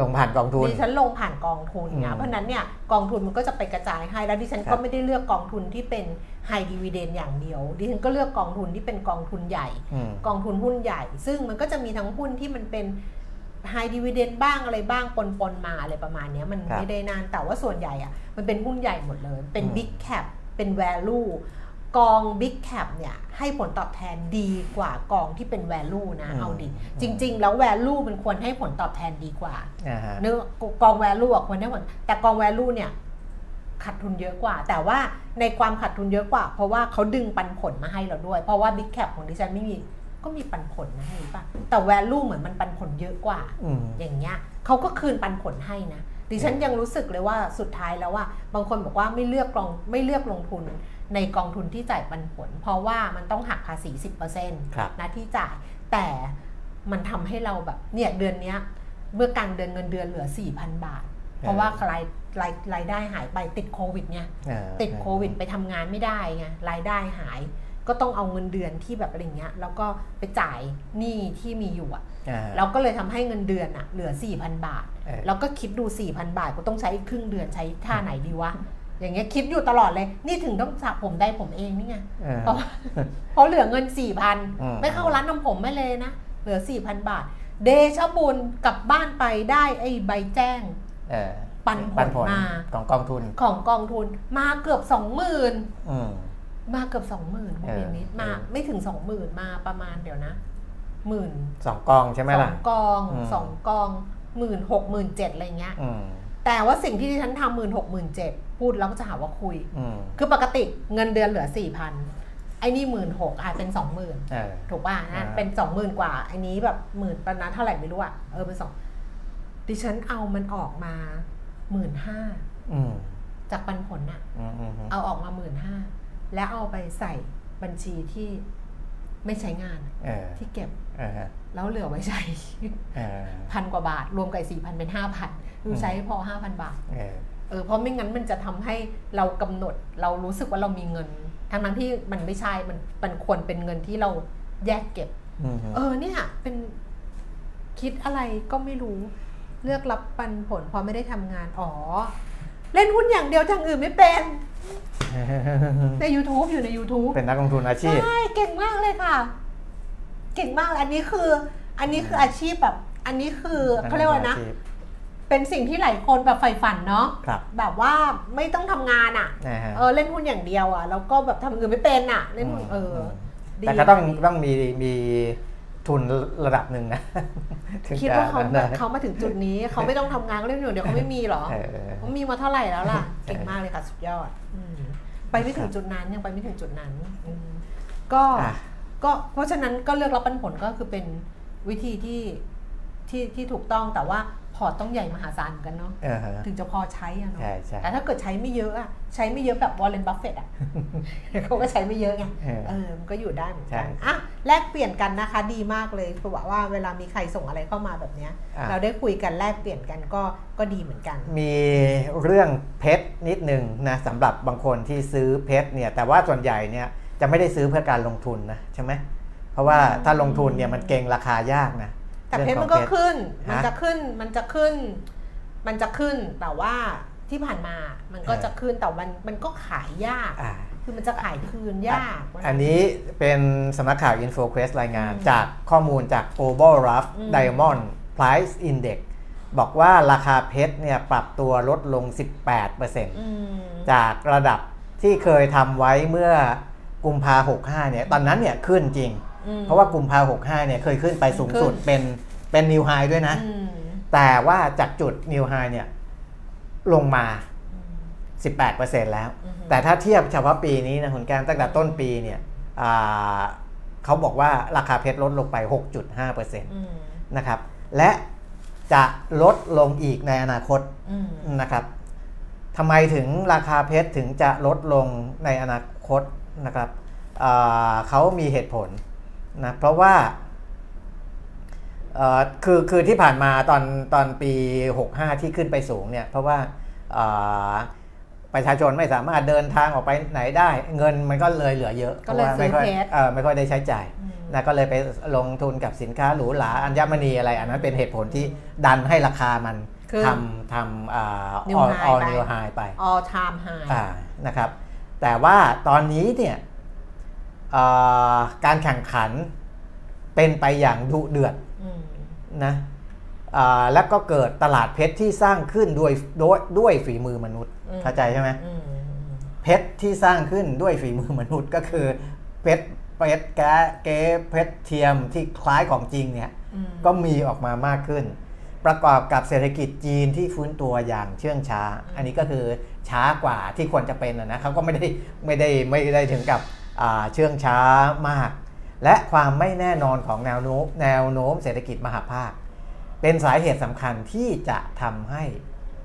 C: ลงผ่านกองทุน
B: ดิฉันลงผ่านกองทุนไง
C: อืม
B: เพราะฉะนั้นเนี่ยกองทุนมันก็จะไปกระจายให้แล้วดิฉัน
C: ครั
B: ก็
C: บ
B: ไม่ได้เลือกกองทุนที่เป็นไฮดีว i เดนอย่างเดียวดิฉันก็เลือกกองทุนที่เป็นกองทุนใหญ่
C: อืม
B: กองทุนหุ้นใหญ่ ซึ่งมันก็จะมีทั้งหุ้นที่มันเป็นไฮดีว i เดนบ้างอะไรบ้างปนปนๆมาอะไรประมาณเนี้ยมัน
C: ครับ
B: ไม่ได้นานแต่ว่าส่วนใหญ่อะมันเป็นหุ้นใหญ่หมดเลย เป็น
C: อืม
B: Big Cap เป็น Value กอง Big Cap เนี่ยให้ผลตอบแทนดีกว่ากองที่เป็น Value นะ เอาดิ จริง ๆ แล้ว Value มันควรให้ผลตอบแทนดีกว่า
C: อ่าฮะ
B: เนื้อกอง Value อะควรให้ผล แต่กอง Value เนี่ยขาดทุนเยอะกว่า แต่ว่าในความขาดทุนเยอะกว่า เพราะว่าเขาดึงปันผลมาให้เราด้วย เพราะว่า Big Cap ของดิฉันไม่มีก็มีปันผลนะเห็นปะแต่ Value เหมือนมันปันผลเยอะกว่า
C: อืม
B: อย่างเงี้ยเขาก็คืนปันผลให้นะดิฉันยังรู้สึกเลยว่าสุดท้ายแล้วว่า บางคนบอกว่าไม่เลือกกองไม่เลือกลงทุน ในกองทุนที่จ่ายปันผล เพราะว่ามันต้องหักภาษี 10%
C: ครับ
B: นะที่จ่ายแต่มันทำให้เราแบบเนี่ยเดือนเนี้ยเมื่อกลางเดือนเงินเดือนเหลือ 4,000 บาท เพราะว่ารายรายรายได้หายไปติดโควิดไง
C: เออ
B: ติดโควิดไปทำงานไม่ได้ไงรายได้หายก็ต้องเอาเงินเดือนที่แบบอะไรเงี้ยแล้วก็ไปจ่ายหนี้ที่มีอยู่อะ
C: เออ
B: เราก็เลยทำให้เงินเดือนอะเหลือ 4,000 บาท
C: เออ
B: แล้วก็คิดดู 4,000 บาทกูต้องใช้อีกครึ่งเดือนใช้ท่าไหนดีวะ อย่างเงี้ยคิดอยู่ตลอดเลย นี่ถึงต้องสระผมได้ผมเองนี่ไง
C: เออ
B: เพราะเพราะเหลือเงิน
C: อืม
B: 4,000ไม่เข้าร้านทำผมไม่เลยนะ เหลือ4,000บาท เดชะบุญกลับบ้านไปได้ไอ้ใบแจ้ง
C: เออ
B: ปันผลมา
C: ของกองทุน
B: ของกองทุนมาเกือบ20,000
C: อืม
B: มาเกือบสองหมื่นคุณ
C: เออ
B: เบียนิดมา
C: เออ
B: ไม่ถึงสองหมื่นมาประมาณเดี๋ยวนะหมื่น
C: สองกองใช่ไหม
B: สอ
C: ล่ะ
B: งกอง
C: อืม
B: สองกองหมื่นหกหมื่นเจ็ดอะไรเงี้ย
C: อืม
B: แต่ว่าสิ่งที่ดิฉันทำหมื่นหกหมื่นเจ็ด พูดแล้วก็จะหาว่าคุย
C: อืม
B: คือปกติเงินเดือนเหลือสี่พันไอ้นี่หมื่นหกอาจเป็นสองหมื่น
C: เออ
B: ถูกป่ะ
C: อ่า
B: นะเป็นสองหมื่นกว่าไอ้นี้แบบหมื่นประมาณเท่าไหร่ไม่รู้อะเออเป็นสองดิฉันเอามันออกมาหมื่นห้า
C: อืม
B: จากปันผลอะ
C: อืมอืมอืม
B: เอาออกมาหมื่นห้าแล้วเอาไปใส่บัญชีที่ไม่ใช้งาน
C: เออ
B: ที่เก็บ
C: เออ
B: แล้วเหลือไว้ใช้
C: เออ
B: พันกว่าบาท รวมกับสี่พันเป็นห้าพันดูใช้พอห้าพันบาท
C: เออ
B: เออเพราะไม่งั้นมันจะทำให้เรากำหนดเรารู้สึกว่าเรามีเงินทั้งนั้นที่มันไม่ใช่มันมันควรเป็นเงินที่เราแยกเก็บ
C: อืม
B: เออเนี่ยเป็นคิดอะไรก็ไม่รู้เลือกรับปันผลพอไม่ได้ทำงาน อ๋อ เล่นหุ้นอย่างเดียวทางอื่นไม่เป็นใน YouTube อยู่ใน YouTube
C: เป็นนักลงทุนอาชีพ
B: ใช่ เก่งมากเลยค่ะ เก่งมากเลยอันนี้คือ อันนี้คืออาชีพแบบ อันนี้คือเขาเรียกว่าอะไรนะ
C: ชีพ
B: เป็นสิ่งที่หลายคนแบบใฝ่ฝันเนาะ
C: ครับ
B: แบบว่าไม่ต้องทำงานอะ่ะ
C: นะฮะ
B: เออเล่นหุ้นอย่างเดียวอะ่ะแล้วก็แบบทำอื่นไม่เป็นอะ่ะเล่นหุ้นเออดี
C: แต่ก็ต้อง
B: ดี
C: ต้องมีมีทุนระดับหนึ่งนะถึง
B: คิด
C: จะ
B: ว่าเขา
C: ได้
B: เขามาถึงจุดนี้ เขาไม่ต้องทำงานก็เล่นอยู่เดียวเขาไม่มีเหรอ
C: เออ
B: เขามีมาเท่าไหร่แล้วล่ะเก่งมากเลยค่ะสุดยอดอืมไปไม่ถึงจุดนั้นยังไปไม่ถึงจุดนั้นอืมก็
C: อะ
B: ก็เพราะฉะนั้นก็เลือกรับปันผลก็คือเป็นวิธีที่ที่ที่ถูกต้องแต่ว่า พอร์ตต้องใหญ่มหาศาลเหมือนกันเนาะ
C: เออฮะ
B: ถึงจะพอใช้อะเนาะ
C: ใช่ใช่
B: แต่ถ้าเกิดใช้ไม่เยอะอะใช้ไม่เยอะแบบ Warren Buffett อะเขาก็ใช้ไม่เยอะไง
C: เออ
B: เออมันก็อยู่ได้เหมือนกัน
C: ใช่
B: อะแลกเปลี่ยนกันนะคะดีมากเลยคือว่าว่าเวลามีใครส่งอะไรเข้ามาแบบเนี้ย
C: อะ
B: เราได้คุยกันแลกเปลี่ยนกันก็ก็ดีเหมือนกัน
C: มีเรื่องเพชรนิดหนึ่งนะสำหรับบางคนที่ซื้อเพชรเนี่ยแต่ว่าส่วนใหญ่เนี่ยจะไม่ได้ซื้อเพื่อการลงทุนนะใช่ไหมเพราะว่าถ้าลงทุนเนี่ยมันเก่งราคายากนะ
B: แต่เพชร
C: อง
B: มัน
C: ข
B: ก็
C: องพชร
B: ขึ้น มัน
C: ฮะ
B: จะขึ้น มันจะขึ้น มันจะขึ้น แต่ว่าที่ผ่านมา มันก็
C: เออ
B: จะขึ้น แต่มันมันก็ขายยาก
C: อ่า
B: คือมันจะขายคืนยาก
C: อันนี้เป็นสำนักข่าว InfoQuest รายงาน
B: อืม
C: จากข้อมูลจาก Global Rough
B: อืม
C: Diamond Price Index บอกว่าราคาเพชรเนี่ยปรับตัวลดลง 18%
B: อืม
C: จากระดับที่เคยทำไว้เมื่อกุมภา65เนี่ย ตอนนั้นเนี่ยขึ้นจริง
B: อืม
C: เพราะว่ากุมภา65เนี่ยเคยขึ้นไปสูงสุด
B: ขึ้น
C: เป็นเป็นนิวไฮด้วยนะ
B: อืม
C: แต่ว่าจากจุดนิวไฮเนี่ยลงมา 18%แล้ว
B: อือฮึ
C: แต่ถ้าเทียบเฉพาะปีนี้นะคุณแก้มตั้งแต่ต้นปีเนี่ยอ่าเขาบอกว่าราคาเพชรลดลงไป 6.5%
B: อืม
C: นะครับ และจะลดลงอีกในอนาคต
B: อืม
C: นะครับทำไมถึงราคาเพชรถึงจะลดลงในอนาคตนะครับอ่าเขามีเหตุผล นะเพราะว่าเอ่อคือคือที่ผ่านมาตอนตอนปี 65 ที่ขึ้นไปสูงเนี่ยเพราะว่าอ่าประชาชนไม่สามารถเดินทางออกไปไหนได้ เงินมันก็เลยเหลือเยอะ
B: ก็เลย
C: พราะว่าไม่ค่อย
B: ซื้อเพชร
C: เออไม่ค่อยได้ใช้จ่าย
B: อืม
C: นะก็เลยไปลงทุนกับสินค้าหรูหราอัญมณีอะไร อันนั้นเป็นเหตุผลที่ดันให้ราคามัน
B: ขึ้น
C: ทำทำอ่า
B: New
C: all
B: high
C: all
B: ไป
C: new high ไป
B: all time high
C: อ่านะครับแต่ว่าตอนนี้เนี่ยอ่า การแข่งขันเป็นไปอย่างดุเดือด
B: อืม
C: นะอ่าแล้วก็เกิดตลาดเพชรที่สร้างขึ้นด้วยด้วยด้วยฝีมือมนุษย์
B: อืม
C: เข้าใจใช่ไหม
B: อืม
C: เพชรที่สร้างขึ้นด้วยฝีมือมนุษย์ก็คือเพชรเพชรแก้เก๊เพชรเทียมที่คล้ายของจริงเนี่ย
B: อืม
C: ก็มีออกมามากขึ้น ประกอบกับเศรษฐกิจจีนที่ฟื้นตัวอย่างเชื่องช้า อันนี้ก็คือช้ากว่าที่ควรจะเป็นนะนะเขาก็ไม่ได้ไม่ได้ไม่ได้ถึงกับอ่า เชื่องช้ามาก และความไม่แน่นอนของแนวโน้มแนวโน้มเศรษฐกิจมหภาค เป็นสาเหตุสำคัญที่จะทำให้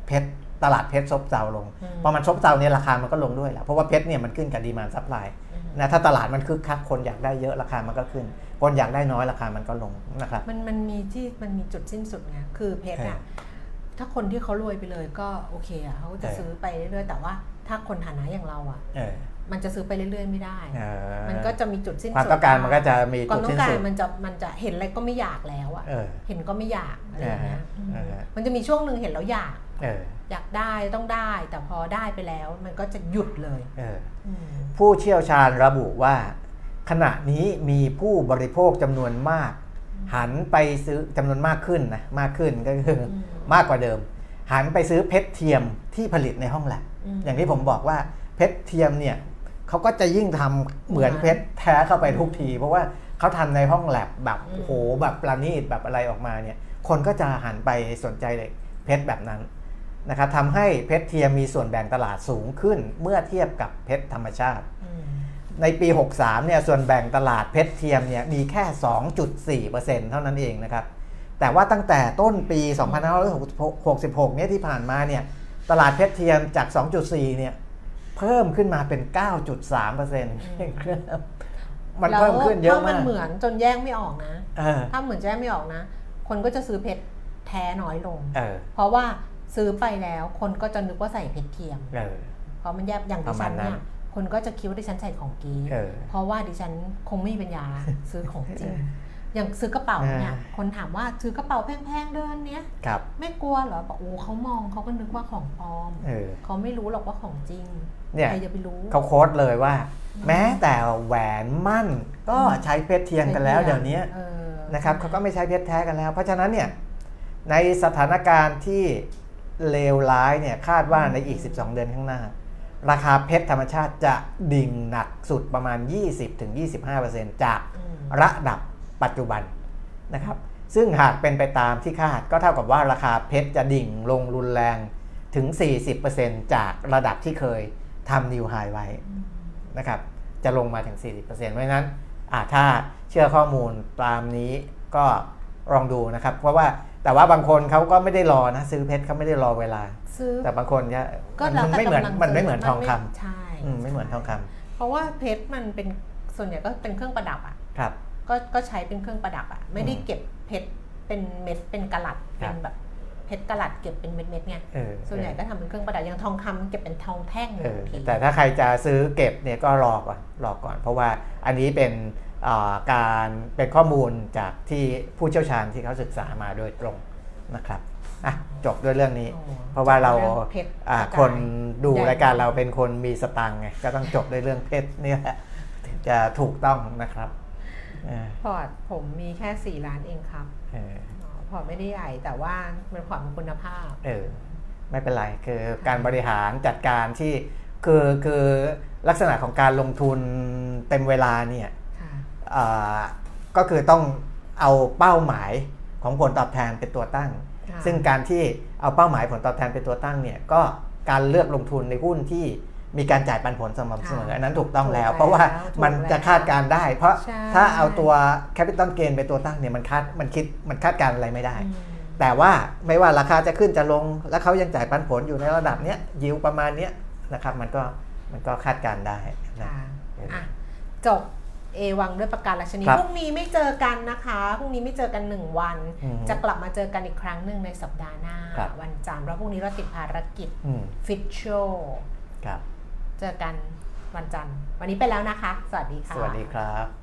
C: เพชรตลาดเพชรซบเซาลง
B: อืม
C: พอมันซบเซาเนี่ยราคามันก็ลงด้วยแหละเพราะว่าเพชรเนี่ยมันขึ้นกับ demand supply
B: อืม
C: นะถ้าตลาดมันคึกคักคนอยากได้เยอะราคามันก็ขึ้น คนอยากได้น้อยราคามันก็ลงนะครับ
B: มันมันมีที่มันมีจุดสิ้นสุดไงคือเพชรอะถ้าคนที่เขารวยไปเลยก็โอเคอะเขาจะ
C: เออ
B: ซื้อไปเรื่อยๆแต่ว่าถ้าคนฐานะอย่างเราอะ
C: เออ
B: มันจะซื้อไปเรื่อยๆไม่ได้
C: เออ
B: มันก็จะมีจุดสิ้น
C: ความ
B: สุด
C: ต้องการมันก็จะมี
B: ควา
C: จุ
B: ม
C: ด
B: ต้อ
C: สิ้น
B: งการ
C: สุด
B: มันจะมันจะเห็นอะไรก็ไม่อยากแล้วอะ
C: เออ
B: เห็นก็ไม่อยากอะไรอย่างเงี้ย
C: อ่าฮะ
B: อืม
C: อ่าฮะ
B: มันจะมีช่วงหนึ่งเห็นแล้วอยาก
C: เออ
B: อยากได้ต้องได้ แต่พอได้ไปแล้วมันก็จะหยุดเลย
C: เออ
B: อืม
C: ผู้เชี่ยวชาญระบุว่า ขณะนี้มีผู้บริโภคจำนวนมาก หันไปซื้อจำนวนมากขึ้นนะมากขึ้นก็คืออ
B: ม
C: มากกว่าเดิม หันไปซื้อเพชรเทียมที่ผลิตในห้องแลบ
B: ม
C: อย่างที่ผมบอกว่าเพชรเทียมเนี่ย เขาก็จะยิ่งทำเหมือน
B: เหมือน
C: เพชรแท้เข้าไปทุกที เพราะว่าเขาทำในห้องแลบแบบ
B: อืม
C: โอ้โหแบบประณีตแบบอะไรออกมาเนี่ย คนก็จะหันไปสนใจเลยเพชรแบบนั้นนะครับทำให้เพชรเทียมมีส่วนแบ่งตลาดสูงขึ้นเมื่อเทียบกับเพชรธรรมชาติ
B: อืม
C: ในปี 63 เนี่ยส่วนแบ่งตลาดเพชรเทียมเนี่ยมีแค่ 2.4%เท่านั้นเองนะครับ แต่ว่าตั้งแต่ต้นปี 2566 เนี่ยที่ผ่านมาเนี่ยตลาดเพชรเทียมจาก 2.4 เนี่ย เพิ่มขึ้นมาเป็น 9.3%มันเพิ่มขึ้นเยอะ
B: แล้วถ้ามั
C: มานก
B: เหมือนจนแยกไม่ออกนะ
C: เออ
B: ถ้าเหมือนจะแยกไม่ออกนะ คนก็จะซื้อเพชรแท้น้อยลง
C: เออ
B: เพราะว่าซื้อไปแล้วคนก็จะนึกว่าใส่เพชรเทียม
C: เออ
B: เพราะมันแยกอย่าง
C: ป
B: ดิ
C: ระมา
B: ฉั
C: ณ
B: น
C: นั้น
B: เนี่ยคนก็จะคิดว่าดิฉันใส่ของกี
C: เออ
B: เพราะว่าดิฉันคงไม่มีปัญญาซื้อของจริงอย่างซื้อกระเป๋าเนี่ย
C: เออ
B: คนถามว่าซื้อกระเป๋าแพงๆเดินเนี้ย
C: ครับ
B: ไม่กลัวเหรอบอกโอ้เขามองเขาก็นึกว่าของปลอม
C: เออ
B: เขาไม่รู้หรอกว่าของจริง
C: เนี่ย
B: ใครจะไปรู้
C: เขาโค้ดเลยว่า แม้แต่แหวนมั่นก็ใช้เพชรเทียมกันแล้วเดี๋ยวนี้
B: เออ
C: นะครับเขาก็ไม่ใช้เพชรแท้กันแล้ว เพราะฉะนั้นเนี่ยในสถานการณ์ที่เลวร้ายเนี่ยคาดว่าในอีก 12 เดือนข้างหน้า ราคาเพชรธรรมชาติจะดิ่งหนักสุดประมาณ 20-25%จาก
B: อืม
C: ระดับปัจจุบันนะครับซึ่งหากเป็นไปตามที่คาดก็เท่ากับว่าราคาเพชรจะดิ่งลงรุนแรงถึง 40%จากระดับที่เคย ทำนิวไฮไว้นะครับ จะลงมาถึง 40%เพราะฉะนั้นอ่าถ้าเชื่อข้อมูลตามนี้ก็ลองดูนะครับ เพราะว่าแต่ว่าบางคนเขาก็ไม่ได้รอนะ ซื้อเพชรเขาไม่ได้รอเวลา
B: ซื้อ
C: แต่บางคนจะ
B: ก็
C: มัน
B: แล้วแต่
C: ไม่เหมือน
B: กำลัง
C: มันไม่เหมือน
B: ซื้
C: ทองคำ
B: ใช่
C: อืมไม่เหมือนทองคำ
B: เพราะว่าเพชรมันเป็นส่วนใหญ่ก็เป็นเครื่องประดับอะ
C: ครับ
B: ก็ก็ใช้เป็นเครื่องประดับอะไม่ได้
C: อืม
B: เก็บเพชรเป็นเม็ดเป็นกะลัด
C: ครั
B: เป็
C: บ
B: นแบบ เพชรกะลัดเก็บเป็นเม็ดเม็ดๆไง
C: เออ
B: ส่วนใหญ่ก็ทำเป็นเครื่องประดับอย่างทองคำเก็บเป็นทองแท่ง
C: เออ
B: ที
C: แต่ถ้าใครจะซื้อเก็บเนี่ยก็รอก่อนรอก่อน เพราะว่าอันนี้เป็นอ่าการเป็นข้อมูลจากที่ผู้เชี่ยวชาญที่เขาศึกษามาโดยตรงนะครับอะจบด้วยเรื่องนี้
B: โอ้
C: เพราะว่าเรา
B: รื่องเพชร
C: อ่า
B: ประกาย
C: คนดู
B: ใหญ่
C: รายการเราเป็นคนมีสตังค์ไงก็ต้องจบด้วยเรื่องเพชรเนี่ยแหละถึงจะถูกต้องนะครับเออ
B: พอร์ตผมมีแค่ 4 ล้านเองครับ
C: เออ
B: อ๋อพอร์ตไม่ได้ใหญ่ แต่ว่ามันพอร์ตมีคุณภาพ
C: เออ ไม่เป็นไรคือการบริหารจัดการที่คือคือลักษณะของการลงทุนเต็มเวลาเนี่ย
B: ค่ะ
C: อ่าก็คือต้องเอาเป้าหมายของผลตอบแทนเป็นตัวตั้ง
B: ค่ะ
C: ซึ่งการที่เอาเป้าหมายผลตอบแทนเป็นตัวตั้งเนี่ยก็การเลือกลงทุนในหุ้นที่ มีการจ่ายปันผลสม่ำเสมอ
B: ค่ะ
C: อันนั้นถูกต้องแล้ว
B: ถูกแล้ว
C: เพราะว่า
B: ถูก
C: มันจะ
B: แล้ว
C: คาดการณ์ได้ เพราะ
B: ใช่
C: ถ้าเอาตัว capital gain เป็นตัวตั้งเนี่ยมันคาดมันคิดมันคาดการณ์อะไรไม่ได้
B: อืม
C: แต่ว่าไม่ว่าราคาจะขึ้นจะลง แล้วเขายังจ่ายปันผลอยู่ในระดับเนี้ยยิวประมาณเนี้ยนะครับมันก็มันก็คาดการณ์ได้นะ
B: ค่ะ
C: เอออ่
B: อะจบเอวังด้วยประการราชนี
C: ครับ
B: พรุ่งนี้ไม่เจอกันนะคะพรุ่งนี้ไม่เจอกันหนึ่งวัน
C: อืม
B: จะกลับมาเจอกันอีกครั้งหนึ่งในสัปดาห์หน้า
C: ครับ
B: วันจันทร์เพราะพรุ่งนี้เราติดภารกิจ
C: อืม
B: ฟิตโช
C: ครับ
B: เจอกันวันจันทร์วันนี้ไปแล้วนะคะ สวัสดีค่ะ
C: สวัสดีครับ